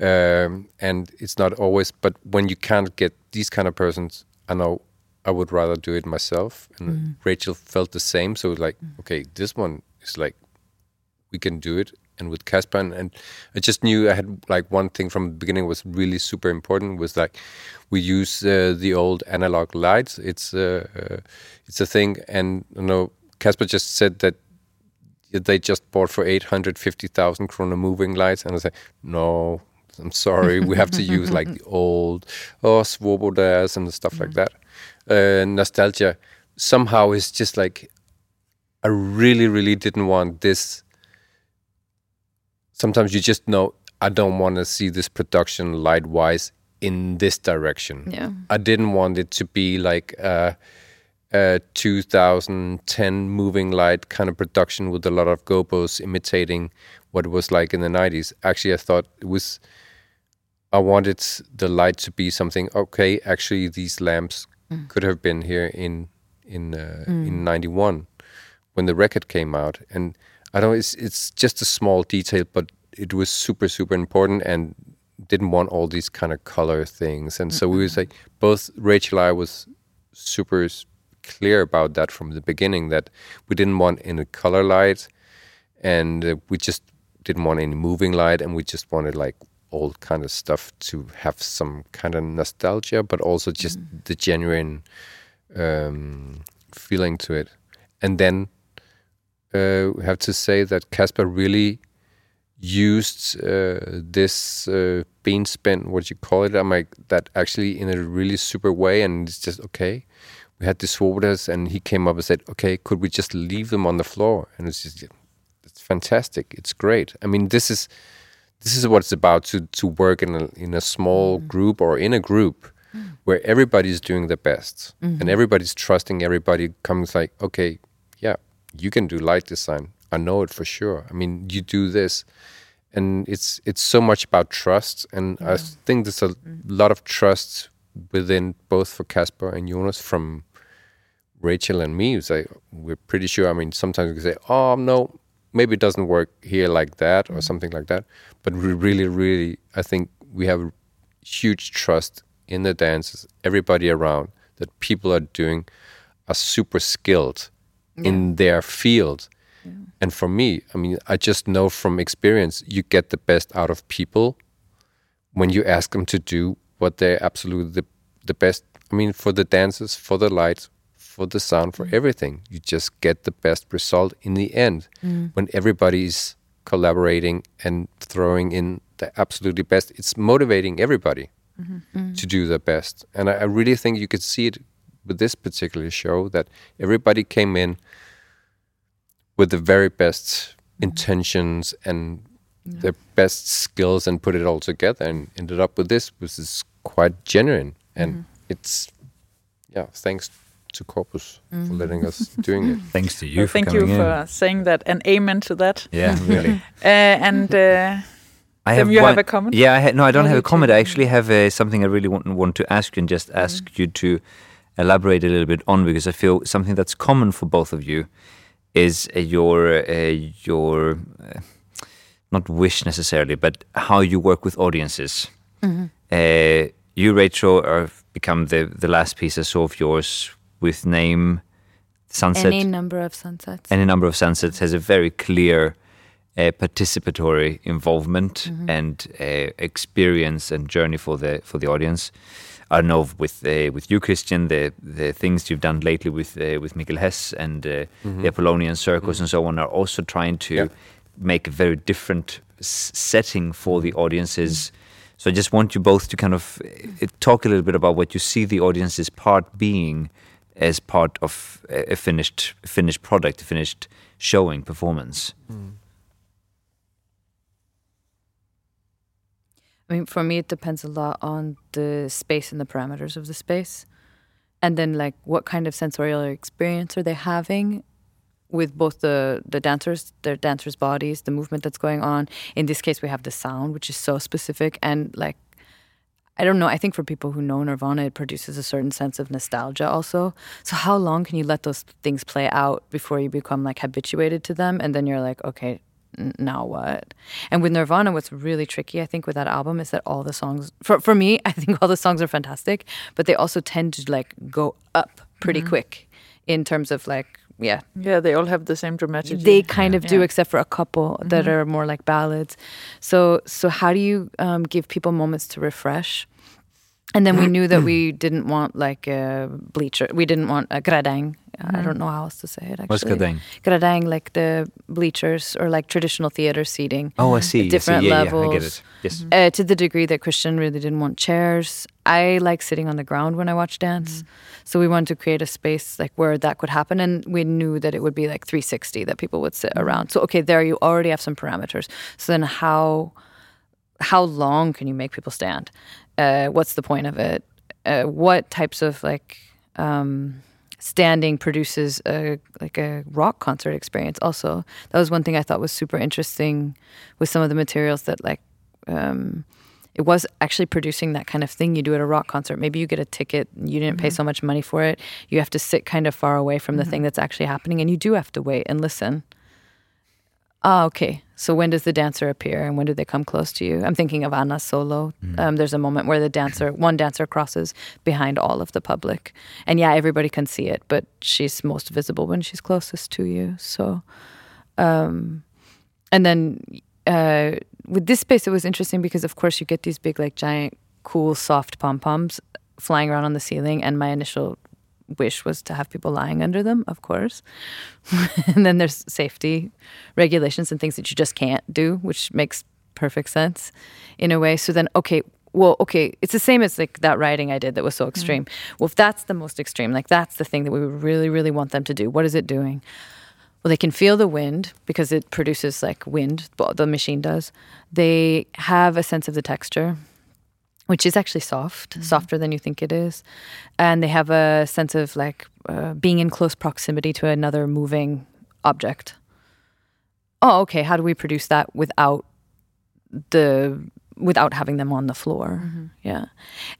Um, and it's not always, but when you can't get these kind of persons, I know I would rather do it myself. And Rachel felt the same. So like, okay, this one is like we can do it. And with Casper, and, and I just knew I had like one thing from the beginning was really super important was like we use uh, the old analog lights. It's uh, uh, it's a thing, and you know Casper just said that they just bought for eight hundred fifty thousand kroner moving lights, and I like, no, I'm sorry, we have to use like the old oh Svobodas and stuff like that. Uh, nostalgia somehow is just like I really, really didn't want this. Sometimes you just know I don't want to see this production light wise in this direction. Yeah. I didn't want it to be like a, a 2010 moving light kind of production with a lot of gobos imitating what it was like in the 90s. Actually, I thought it was. I wanted the light to be something. Okay, actually, these lamps could have been here in in uh, in '91 when the record came out, and I know it's it's just a small detail, but it was super super important and didn't want all these kind of color things, and so we was like both Rachel and I was super clear about that from the beginning that we didn't want any color light, and uh, we just didn't want any moving light, and we just wanted like old kind of stuff to have some kind of nostalgia, but also just the genuine um, feeling to it. And then uh, we have to say that Casper really used uh, this uh, bean spin, what you call it, I'm like that actually in a really super way, and it's just okay. We had Svobodas, and he came up and said, "Okay, could we just leave them on the floor?" And it's just, it's fantastic. It's great. I mean, this is this is what it's about to to work in a in a small mm. group or in a group mm. where everybody's doing the best mm-hmm. and everybody's trusting everybody comes like okay yeah you can do light design. I know it for sure. I mean you do this. And it's it's so much about trust and i think there's a mm. lot of trust within both for casper and jonas from rachel and me it's like we're pretty sure. I mean sometimes we can say oh no maybe it doesn't work here like that or mm-hmm. something like that. But we really really i think we have huge trust in the dancers, everybody around that people are doing are super skilled in their field. And for me i mean i just know from experience you get the best out of people when you ask them to do what they're absolutely the, the best i mean for the dances for the lights for the sound for everything you just get the best result in the end mm. when everybody's collaborating and throwing in the absolutely best. It's motivating everybody mm-hmm. to do their best. And I, I really think you could see it with this particular show that everybody came in with the very best mm. intentions and their best skills and put it all together and ended up with this which is quite genuine and it's yeah thanks to corpus for letting us doing it *laughs* Thanks to you Well, for thank you in. for saying that and amen to that. Yeah, really. *laughs* Uh, and uh, I Then you one, have a comment? Yeah, I ha- no, I don't Yeah, have a comment. I actually have uh, something I really want, want to ask you and just ask you to elaborate a little bit on because I feel something that's common for both of you is uh, your uh, your uh, not wish necessarily, but how you work with audiences. Uh, you, Rachel, have become the the last piece I saw of yours with name sunset Any number of sunsets. any number of sunsets has a very clear uh, participatory involvement and uh, experience and journey for the for the audience. I know with uh, with you, Christian, the the things you've done lately with uh, with Mikkel Hess and uh, the Apollonian Circus and so on are also trying to Yeah. Make a very different s- setting for the audience's So I just want you both to kind of uh, talk a little bit about what you see the audience's part being as part of a finished finished product, a finished showing performance. I mean, for me, it depends a lot on the space and the parameters of the space. And then, like, what kind of sensorial experience are they having with both the, the dancers, their dancers' bodies, the movement that's going on. In this case, we have the sound, which is so specific. And, like, I don't know, I think for people who know Nirvana, it produces a certain sense of nostalgia also. So, how long can you let those things play out before you become, like, habituated to them? And then you're like, okay, now what? And with Nirvana, what's really tricky, I think, with that album is that all the songs, for, for me, *laughs* I think all the songs are fantastic, but they also tend to like go up pretty Mm-hmm. quick in terms of like, yeah, Yeah, they all have the same dramatic. they kind of do, Yeah. except for a couple that are more like ballads. So, so how do you um, give people moments to refresh? And then we knew that we *clears throat* didn't want like a bleacher. We didn't want a gradang. I mm-hmm. don't know how else to say it. Actually, What's Gradang? Gradang, like the bleachers or like traditional theater seating. Oh, I see. I see. Different yeah, yeah, I get levels. it. Yes. Uh, to the degree that Christian really didn't want chairs. I like sitting on the ground when I watch dance. Mm-hmm. So we wanted to create a space like where that could happen and we knew that it would be like 360 that people would sit mm-hmm. around. So okay, there you already have some parameters. So then how how long can you make people stand? Uh, what's the point of it? Uh, what types of like um, standing produces a like a rock concert experience? Also, that was one thing I thought was super interesting with some of the materials that like um, it was actually producing that kind of thing you do at a rock concert. Maybe you get a ticket, you didn't pay so much money for it. You have to sit kind of far away from the thing that's actually happening, and you do have to wait and listen. Ah, okay. So when does the dancer appear, and when do they come close to you? I'm thinking of Anna's solo. Um, there's a moment where the dancer, *clears throat* one dancer, crosses behind all of the public, and yeah, everybody can see it, but she's most visible when she's closest to you. So, um, and then uh, with this space, it was interesting because, of course, you get these big, like giant, cool, soft pom poms flying around on the ceiling, and my initial wish was to have people lying under them, of course. *laughs* and then there's safety regulations and things that you just can't do, which makes perfect sense in a way. So then, okay, well, okay, it's the same as like that writing I did that was so extreme. Well, if that's the most extreme, like that's the thing that we really, really want them to do, what is it doing? Well, they can feel the wind because it produces like wind, the machine does. They have a sense of the texture, which is actually soft, mm-hmm. softer than you think it is. And they have a sense of like uh, being in close proximity to another moving object. Oh, okay. How do we produce that without the without having them on the floor? Mm-hmm. Yeah.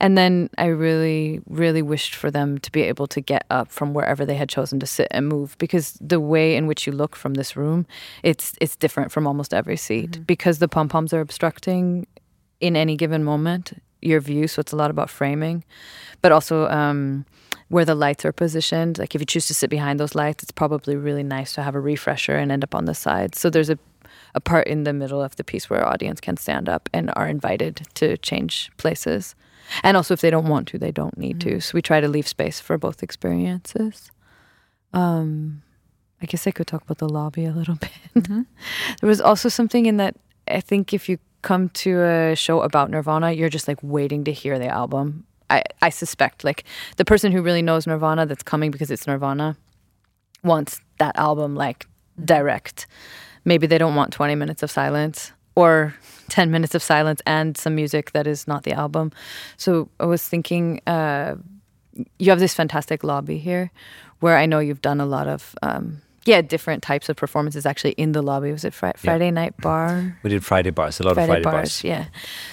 And then I really, really wished for them to be able to get up from wherever they had chosen to sit and move because the way in which you look from this room, it's it's different from almost every seat mm-hmm. because the pom poms are obstructing in any given moment your view. So it's a lot about framing, but also um, where the lights are positioned. Like if you choose to sit behind those lights, it's probably really nice to have a refresher and end up on the side. So there's a a part in the middle of the piece where audience can stand up and are invited to change places. And also if they don't want to, they don't need to. So we try to leave space for both experiences. Um, I guess I could talk about the lobby a little *laughs* bit. there was also something in that I think if you come to a show about Nirvana, you're just like waiting to hear the album. I, I suspect like the person who really knows Nirvana that's coming because it's Nirvana wants that album like direct. Maybe they don't want 20 minutes of silence or 10 minutes of silence and some music that is not the album. So I was thinking, uh, you have this fantastic lobby here where I know you've done a lot of, um, yeah, different types of performances actually in the lobby. Was it fri- Friday Night Bar? We did Friday bars, a lot of Friday bars. Yeah.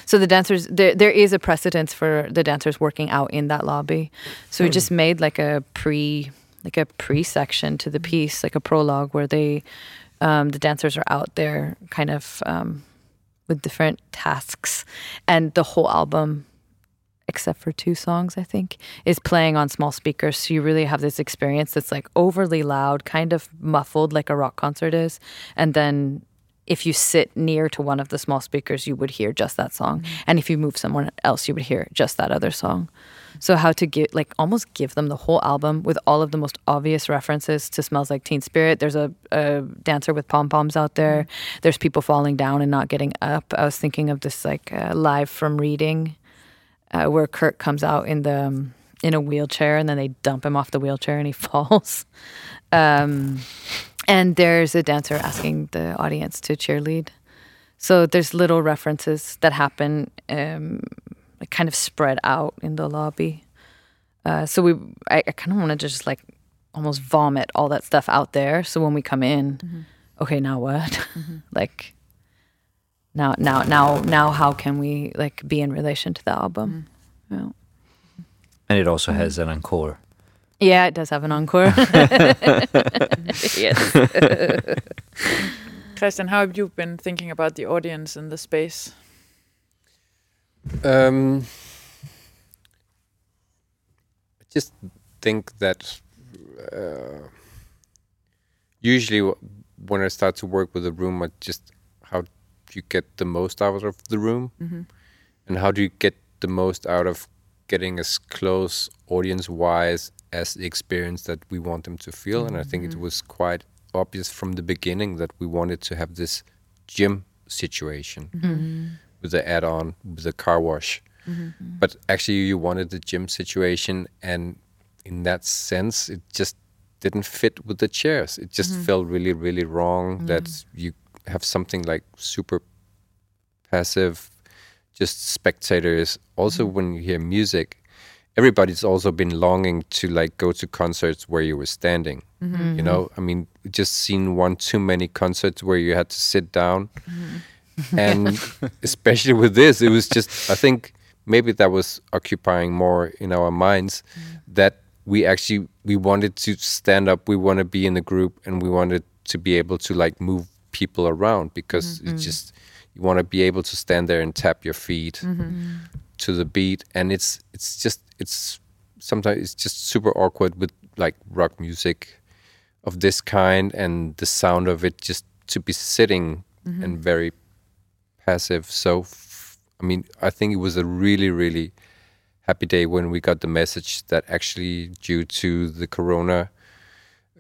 So the dancers, there, there is a precedence for the dancers working out in that lobby. So we just made like a pre, like a pre section to the piece, like a prologue where they, um, the dancers are out there kind of um, with different tasks, and the whole album. Except for two songs, I think, is playing on small speakers. So you really have this experience that's like overly loud, kind of muffled, like a rock concert is. And then if you sit near to one of the small speakers, you would hear just that song. And if you move someone else, you would hear just that other song. So how to give like almost give them the whole album with all of the most obvious references to "Smells Like Teen Spirit." There's a, a dancer with pom poms out there. There's people falling down and not getting up. I was thinking of this like uh, live from Reading, uh, where Kurt comes out in the um, in a wheelchair and then they dump him off the wheelchair and he *laughs* falls. Um, and there's a dancer asking the audience to cheerlead. So there's little references that happen, um, like kind of spread out in the lobby. Uh, so we, I, I kind of want to just like almost vomit all that stuff out there. So when we come in, okay, now what? *laughs* like now, now, now, now, how can we like be in relation to the album? Yeah. And it also has an encore. Yeah, it does have an encore. *laughs* yes. *laughs* Christian, how have you been thinking about the audience in the space? Um, I just think that uh, usually w- when I start to work with a room, I just how do you get the most out of the room, mm-hmm. and how do you get the most out of getting as close audience-wise as the experience that we want them to feel. And I think it mm-hmm. was quite obvious from the beginning that we wanted to have this gym situation mm-hmm. with the add-on with the car wash. But actually you wanted the gym situation and in that sense it just didn't fit with the chairs. It just felt really really wrong that you have something like super passive just spectators. Also mm-hmm. when you hear music everybody's also been longing to like go to concerts where you were standing mm-hmm. you know? I mean just seen one too many concerts where you had to sit down. Mm-hmm. And *laughs* especially with this it was just i think maybe that was occupying more in our minds mm. that we actually we wanted to stand up we want to be in the group and we wanted to be able to like move people around because it's just you want to be able to stand there and tap your feet to the beat. And it's it's just it's sometimes it's just super awkward with like rock music of this kind and the sound of it just to be sitting and very passive. So f- i mean i think it was a really really happy day when we got the message that actually due to the corona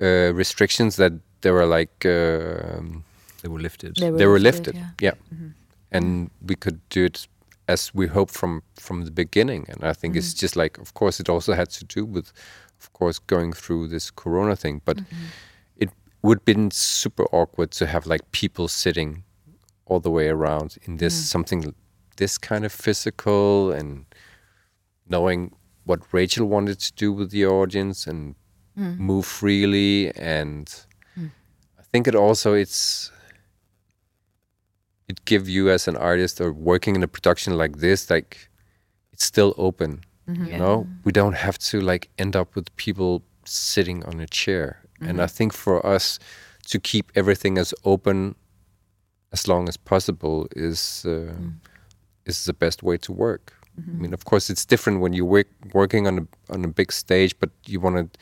uh, restrictions that there were like um, They were lifted. they were lifted yeah. yeah, mm-hmm. Mm-hmm. and we could do it as we hoped from from the beginning. And i think it's mm-hmm. just like of course it also had to do with of course going through this corona thing. But it would have been super awkward to have like people sitting all the way around in this mm. something this kind of physical and knowing what rachel wanted to do with the audience and mm. move freely. And mm. i think it also it's it give you as an artist or working in a production like this like it's still open mm-hmm. you know? We don't have to like end up with people sitting on a chair. And i mm-hmm. think for us to keep everything as open as long as possible is uh, mm. is the best way to work. Mm-hmm. I mean of course it's different when you work working on a on a big stage but you want to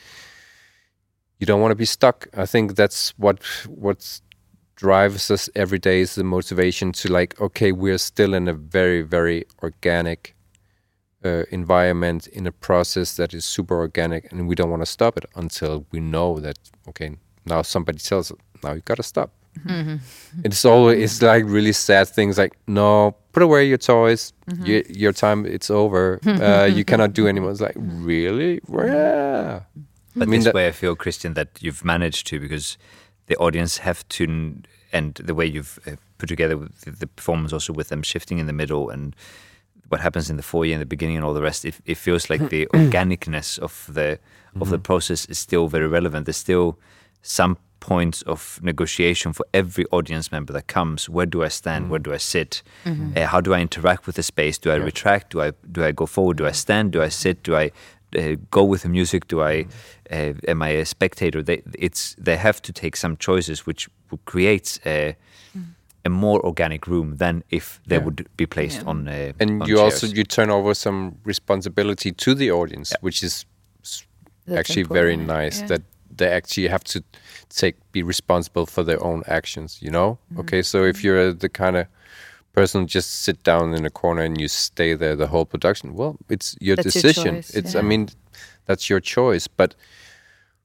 you don't want to be stuck. I think that's what what's drives us every day is the motivation to like okay we're still in a very very organic uh, environment in a process that is super organic and we don't want to stop it until we know that okay now somebody tells us now you've gotta stop. It's always it's like really sad things like no put away your toys. Your, your time it's over. *laughs* Uh, you cannot do anymore. It's like really? Yeah. But mean this that- way, I feel, Christian, that you've managed to because the audience have to, n- and the way you've uh, put together the, performance, also with them shifting in the middle and what happens in the foyer in the beginning and all the rest. It, it feels like the *clears throat* organicness of the of the process is still very relevant. There's still some points of negotiation for every audience member that comes. Where do I stand? Where do I sit? Uh, how do I interact with the space? Do I retract? Do I do I go forward? Do I stand? Do I sit? Do I uh, go with the music? Do I uh, am I a spectator? They it's they have to take some choices, which creates a, a more organic room than if they Yeah. would be placed Yeah. on. Uh, and on you also you turn over some responsibility to the audience which is That's actually very nice yeah. that they actually have to take be responsible for their own actions you know Mm-hmm. okay so if you're the kind of person just sit down in a corner and you stay there the whole production. Well, it's your That's your decision. choice, it's I mean, that's your choice. But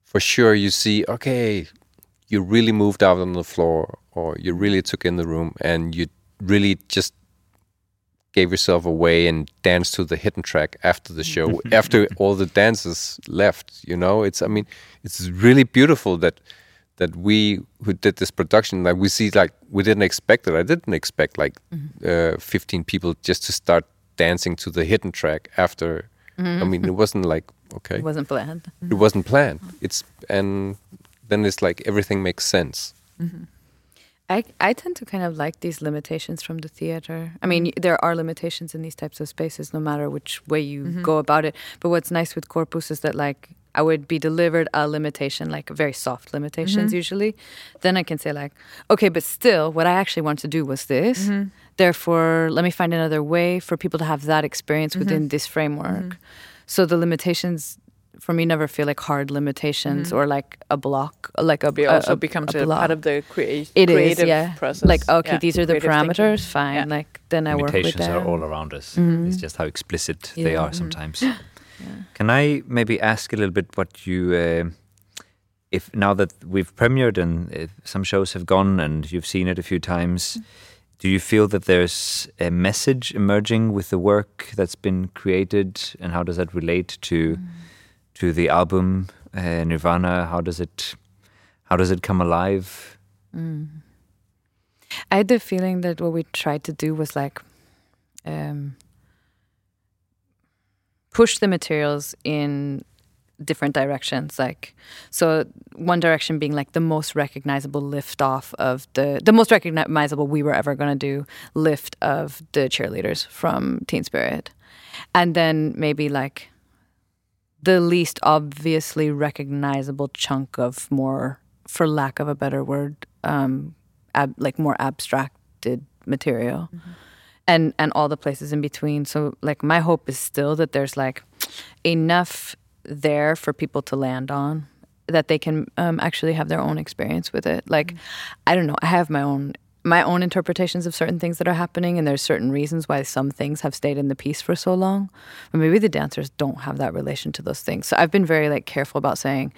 for sure, you see, okay, you really moved out on the floor, or you really took in the room, and you really just gave yourself away and danced to the hidden track after the show, *laughs* after all the dancers left. You know, it's I mean, it's really beautiful that that we who did this production like we see like we didn't expect it. I didn't expect like mm-hmm. uh, 15 people just to start dancing to the hidden track after. Mm-hmm. I mean it wasn't like okay. It wasn't planned. it wasn't planned. It's and then it's like everything makes sense. Mm-hmm. I, I tend to kind of like these limitations from the theater. I mean, there are limitations in these types of spaces, no matter which way you go about it. But what's nice with Corpus is that, like, I would be delivered a limitation, like very soft limitations mm-hmm. usually. Then I can say, like, okay, but still, what I actually want to do was this. Mm-hmm. Therefore, let me find another way for people to have that experience mm-hmm. within this framework. So the limitations for me never feel like hard limitations or like a block, like a, It also a- becomes a a, block. part of the crea- It is, creative yeah. process. Like, okay, Yeah, these are the creative thinking. parameters, fine. Yeah. Like, then I work with Limitations them. are all around us. Mhm. It's just how explicit they are sometimes. *laughs* Can I maybe ask a little bit what you, uh, if now that we've premiered and uh, some shows have gone and you've seen it a few times, do you feel that there's a message emerging with the work that's been created, and how does that relate to to the album uh, Nirvana? How does it how does it come alive? I had the feeling that what we tried to do was like um, push the materials in different directions like so one direction being like the most recognizable lift off of the the most recognizable we were ever going to do lift of the cheerleaders from teen spirit. And then maybe like the least obviously recognizable chunk of more for lack of a better word um ab- like more abstracted material and and all the places in between. So like my hope is still that there's like enough there for people to land on that they can um, actually have their own experience with it. Like i don't know. I have my own my own interpretations of certain things that are happening and there's certain reasons why some things have stayed in the piece for so long. But maybe the dancers don't have that relation to those things. So i've been very like careful about saying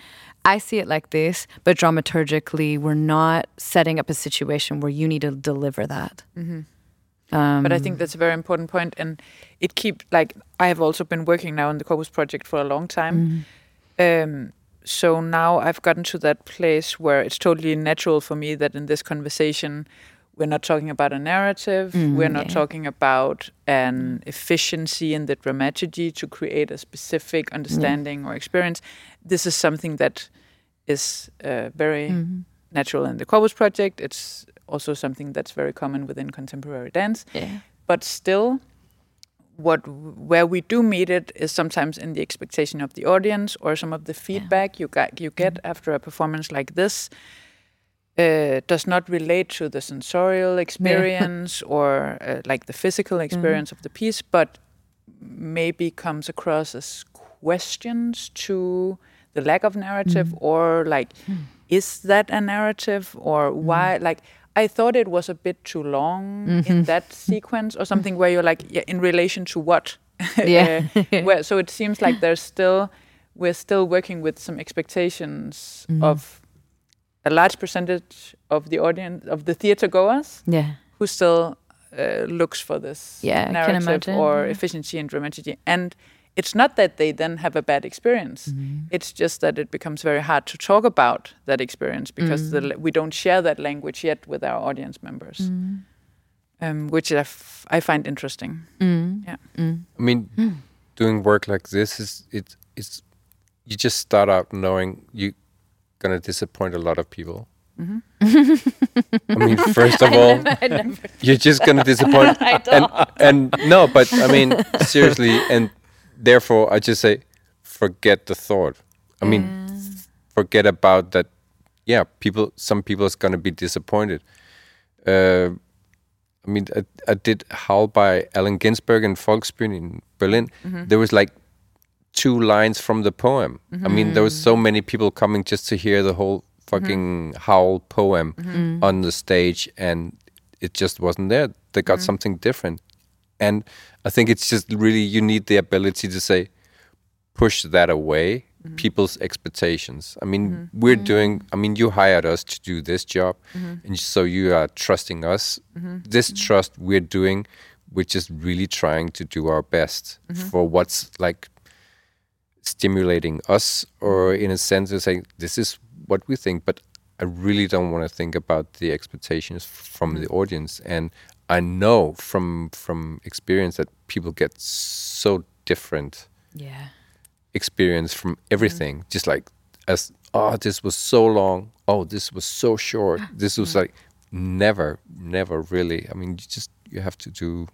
i see it like this but dramaturgically we're not setting up a situation where you need to deliver that um, But I think that's a very important point, and it keep like I have also been working now on the Corpus project for a long time. Um, so now I've gotten to that place where it's totally natural for me that in this conversation we're not talking about a narrative, Mm, we're not yeah. talking about an efficiency in the dramaturgy to create a specific understanding or experience. This is something that is uh, very Mhm. Natural in the Corpus project. It's also something that's very common within contemporary dance. Yeah. But still what where we do meet it is sometimes in the expectation of the audience or some of the feedback you got you get after a performance like this uh, does not relate to the sensorial experience *laughs* or uh, like the physical experience of the piece but maybe comes across as questions to the lack of narrative or like is that a narrative or why like I thought it was a bit too long in that sequence or something where you're like, yeah, in relation to what? *laughs* Yeah. *laughs* Uh, where, so it seems like there's still, we're still working with some expectations of a large percentage of the audience, of the theater goers, yeah who still uh, looks for this Yeah, narrative or efficiency and dramaturgy. And it's not that they then have a bad experience. Mm-hmm. It's just that it becomes very hard to talk about that experience because Mm. the, we don't share that language yet with our audience members, um, which I, f- I find interesting. Mm. Yeah. Mm. I mean, doing work like this is it. It's you just start out knowing you're gonna disappoint a lot of people. I mean, *laughs* first of all, you're just gonna *laughs* disappoint. and and no, but I mean, seriously, and therefore, I just say, forget the thought. I mean, mm. forget about that. Yeah, people. Some people is gonna be disappointed. Uh, I mean, I, I did Howl by Allen Ginsberg in Volksbühne in Berlin. Mm-hmm. There was like two lines from the poem. I mean, there was so mm-hmm. many people coming just to hear the whole fucking mm-hmm. Howl poem on the stage, and it just wasn't there. They got something different, and I think it's just really you need the ability to say, push that away. Mm-hmm. People's expectations. I mean, mm-hmm. we're mm-hmm. doing. I mean, you hired us to do this job, and so you are trusting us. This trust we're doing. We're just really trying to do our best for what's like stimulating us or in a sense of saying this is what we think but i really don't want to think about the expectations from the audience and i know from from experience that people get so different Yeah. experience from everything. Mm. Just like as oh this was so long. Oh this was so short. Ah, this was mm. like never never really. I mean you just you have to do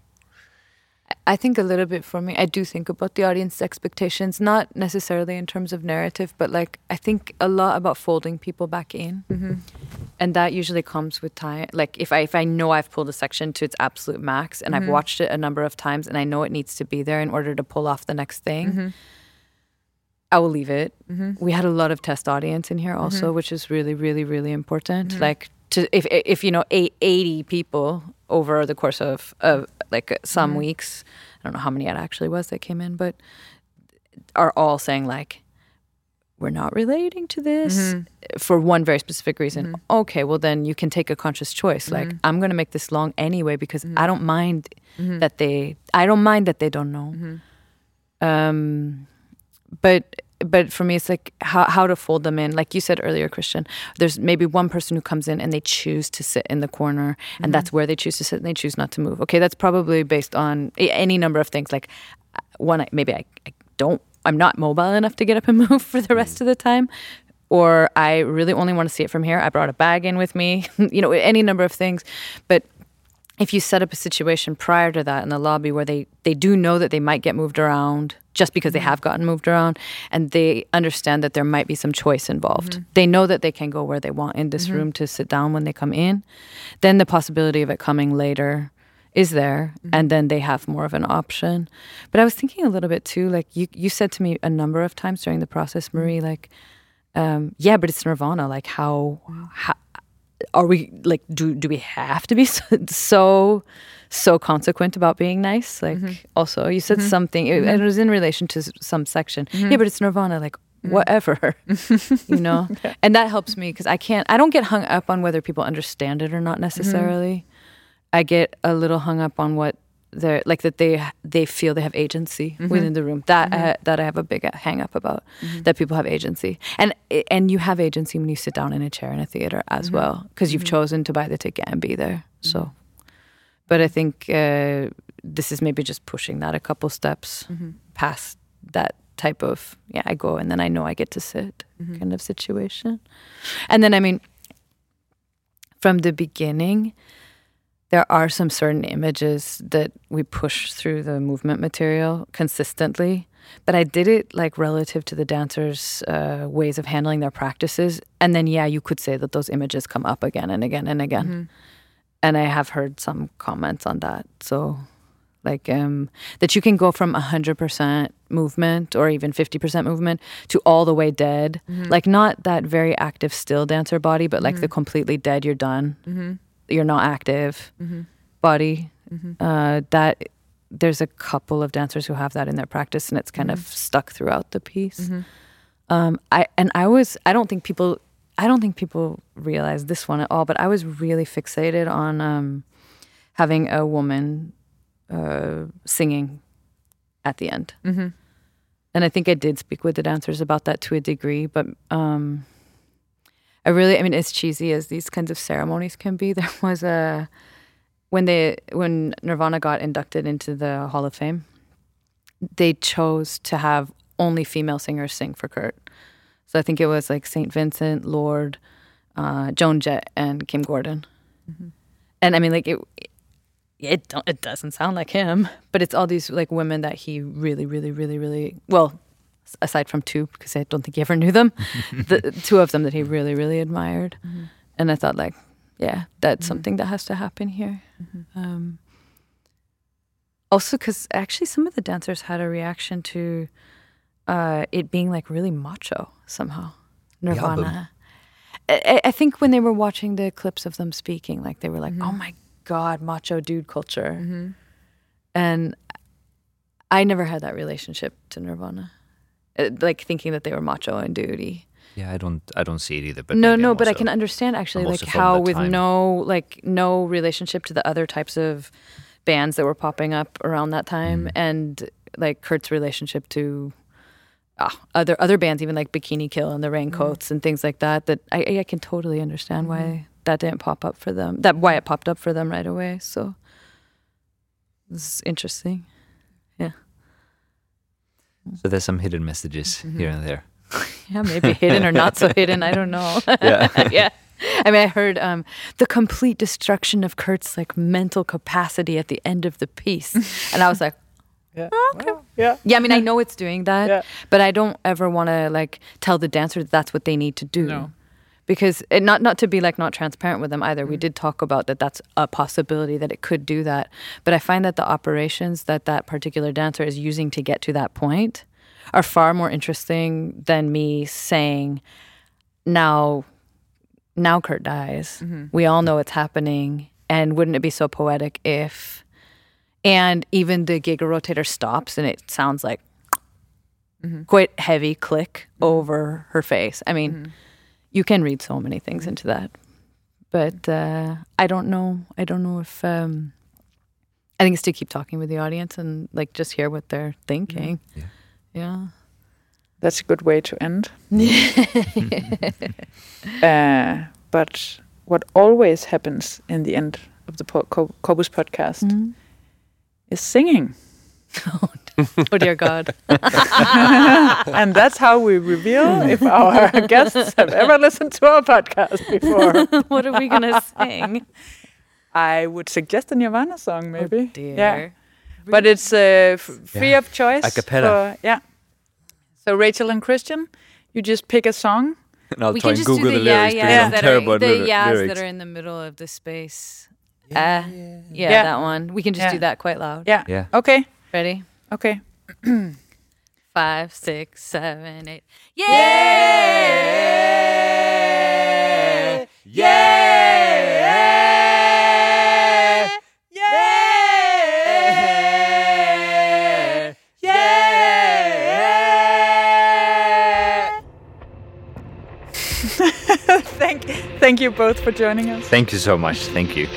I think a little bit for me, I do think about the audience expectations, not necessarily in terms of narrative, but like I think a lot about folding people back in, mm-hmm. and that usually comes with time. Like if I if I know I've pulled a section to its absolute max, and I've mm-hmm. watched it a number of times, and I know it needs to be there in order to pull off the next thing, mm-hmm. I will leave it. We had a lot of test audience in here also, which is really really really important. Like to if if you know eight, 80 people over the course of of like some mm-hmm. weeks, I don't know how many it actually was that came in, but are all saying like we're not relating to this mm-hmm. for one very specific reason. Mm-hmm. Okay, well then you can take a conscious choice. Like I'm going to make this long anyway because I don't mind that they I don't mind that they don't know. Um but but for me it's like how how to fold them in. Like you said earlier Christian, there's maybe one person who comes in and they choose to sit in the corner and that's where they choose to sit and they choose not to move. Okay, that's probably based on any number of things like uh, one I- maybe I, I don't I'm not mobile enough to get up and *laughs* move for the rest of the time or I really only want to see it from here. I brought a bag in with me, *laughs* you know, any number of things. But if you set up a situation prior to that in the lobby where they, they do know that they might get moved around just because they mm-hmm. have gotten moved around and they understand that there might be some choice involved. Mm-hmm. They know that they can go where they want in this mm-hmm. room to sit down when they come in. Then the possibility of it coming later is there and then they have more of an option. But I was thinking a little bit too, like you, you said to me a number of times during the process, Marie, like, um, yeah, but it's Nirvana. Like how, how are we like do do we have to be *laughs* so so, so consequent about being nice? Like mm-hmm. also you said mm-hmm. something it, mm-hmm. it was in relation to some section. Yeah, but it's Nirvana. Like whatever, *laughs* you know, *laughs* and that helps me because I can't. I don't get hung up on whether people understand it or not necessarily. I get a little hung up on what they're like that they they feel they have agency mm-hmm. within the room. That I, that I have a big uh, hang up about mm-hmm. that people have agency, and and you have agency when you sit down in a chair in a theater as well because you've chosen to buy the ticket and be there. So, but I think uh, this is maybe just pushing that a couple steps past that type of yeah I go and then I know I get to sit kind of situation, and then I mean from the beginning there are some certain images that we push through the movement material consistently but i did it like relative to the dancers uh, ways of handling their practices. And then yeah you could say that those images come up again and again and again. And i have heard some comments on that. So like um, that you can go from 100% movement or even 50% movement to all the way dead. Like not that very active still dancer body but like the completely dead you're done you're not active body uh, that there's a couple of dancers who have that in their practice and it's kind of stuck throughout the piece. Um, I and I was I don't think people I don't think people realize this one at all but I was really fixated on um, having a woman uh, singing at the end. And I think I did speak with the dancers about that to a degree but um, I really, I mean, as cheesy as these kinds of ceremonies can be, *laughs* there was a when they when Nirvana got inducted into the Hall of Fame, they chose to have only female singers sing for Kurt. So I think it was like Saint Vincent, Lorde, uh, Joan Jett, and Kim Gordon. And I mean, like it, it don't, it doesn't sound like him, but it's all these like women that he really, really, really, really well aside from two because I don't think he ever knew them, *laughs* the two of them that he really really admired, and I thought like, yeah, that's something that has to happen here. Um, also, because actually some of the dancers had a reaction to uh, it being like really macho somehow. Nirvana. I, I- think when they were watching the clips of them speaking, like they were like, "Oh my god, macho dude culture. Mm-hmm. And I never had that relationship to Nirvana. Uh, like thinking that they were macho and duty. Yeah, I don't I don't see it either. But no, no, I'm but I can understand actually I'm like how with time. no like no relationship to the other types of bands that were popping up around that time Mm. and like Kurt's relationship to ah, other other bands even like Bikini Kill and the Raincoats and things like that that I I can totally understand why that didn't pop up for them. That why it popped up for them right away. So this is interesting. So there's some hidden messages Mm-hmm. here and there. *laughs* Yeah, maybe hidden or not so hidden. I don't know. *laughs* Yeah. *laughs* yeah. I mean, I heard um, the complete destruction of Kurt's like mental capacity at the end of the piece, and I was like, Yeah. yeah. yeah. I mean, I know it's doing that, Yeah. but I don't ever want to like tell the dancer that that's what they need to do. No. Because it, not not to be like not transparent with them either. We mm. did talk about that. That's a possibility that it could do that. But I find that the operations that that particular dancer is using to get to that point are far more interesting than me saying, "Now, now Kurt dies. Mm-hmm. We all know it's happening, and wouldn't it be so poetic if?" And even the Giga rotator stops, and it sounds like mm-hmm. quite heavy click mm-hmm. over her face. I mean, you can read so many things into that, but uh, I don't know. I don't know if um, I think it's to keep talking with the audience and like just hear what they're thinking. Yeah. Yeah. That's a good way to end. *laughs* *laughs* uh, but what always happens in the end of the po- Co- Corpus podcast Mm-hmm. is singing. *laughs* Oh dear God. *laughs* and that's how we reveal if our guests have ever listened to our podcast before. *laughs* what are we gonna sing? I would suggest a Nirvana song, maybe. Oh dear. Yeah, but it's uh, f- free Yeah. of choice. A cappella. for- yeah. So Rachel and Christian, you just pick a song. And I'll we try can and just Google the the yeah, lyrics yeah, because I'm that are the lyri- yeahs that are in the middle of the space. Yeah, Uh, yeah. Yeah, Yeah. that one. We can just Yeah. do that quite loud. Yeah. Yeah. Okay. Ready? Okay. Five, six, seven, eight. Yeah, yeah, yeah, yeah. *laughs* thank, thank you both for joining us. Thank you so much. Thank you.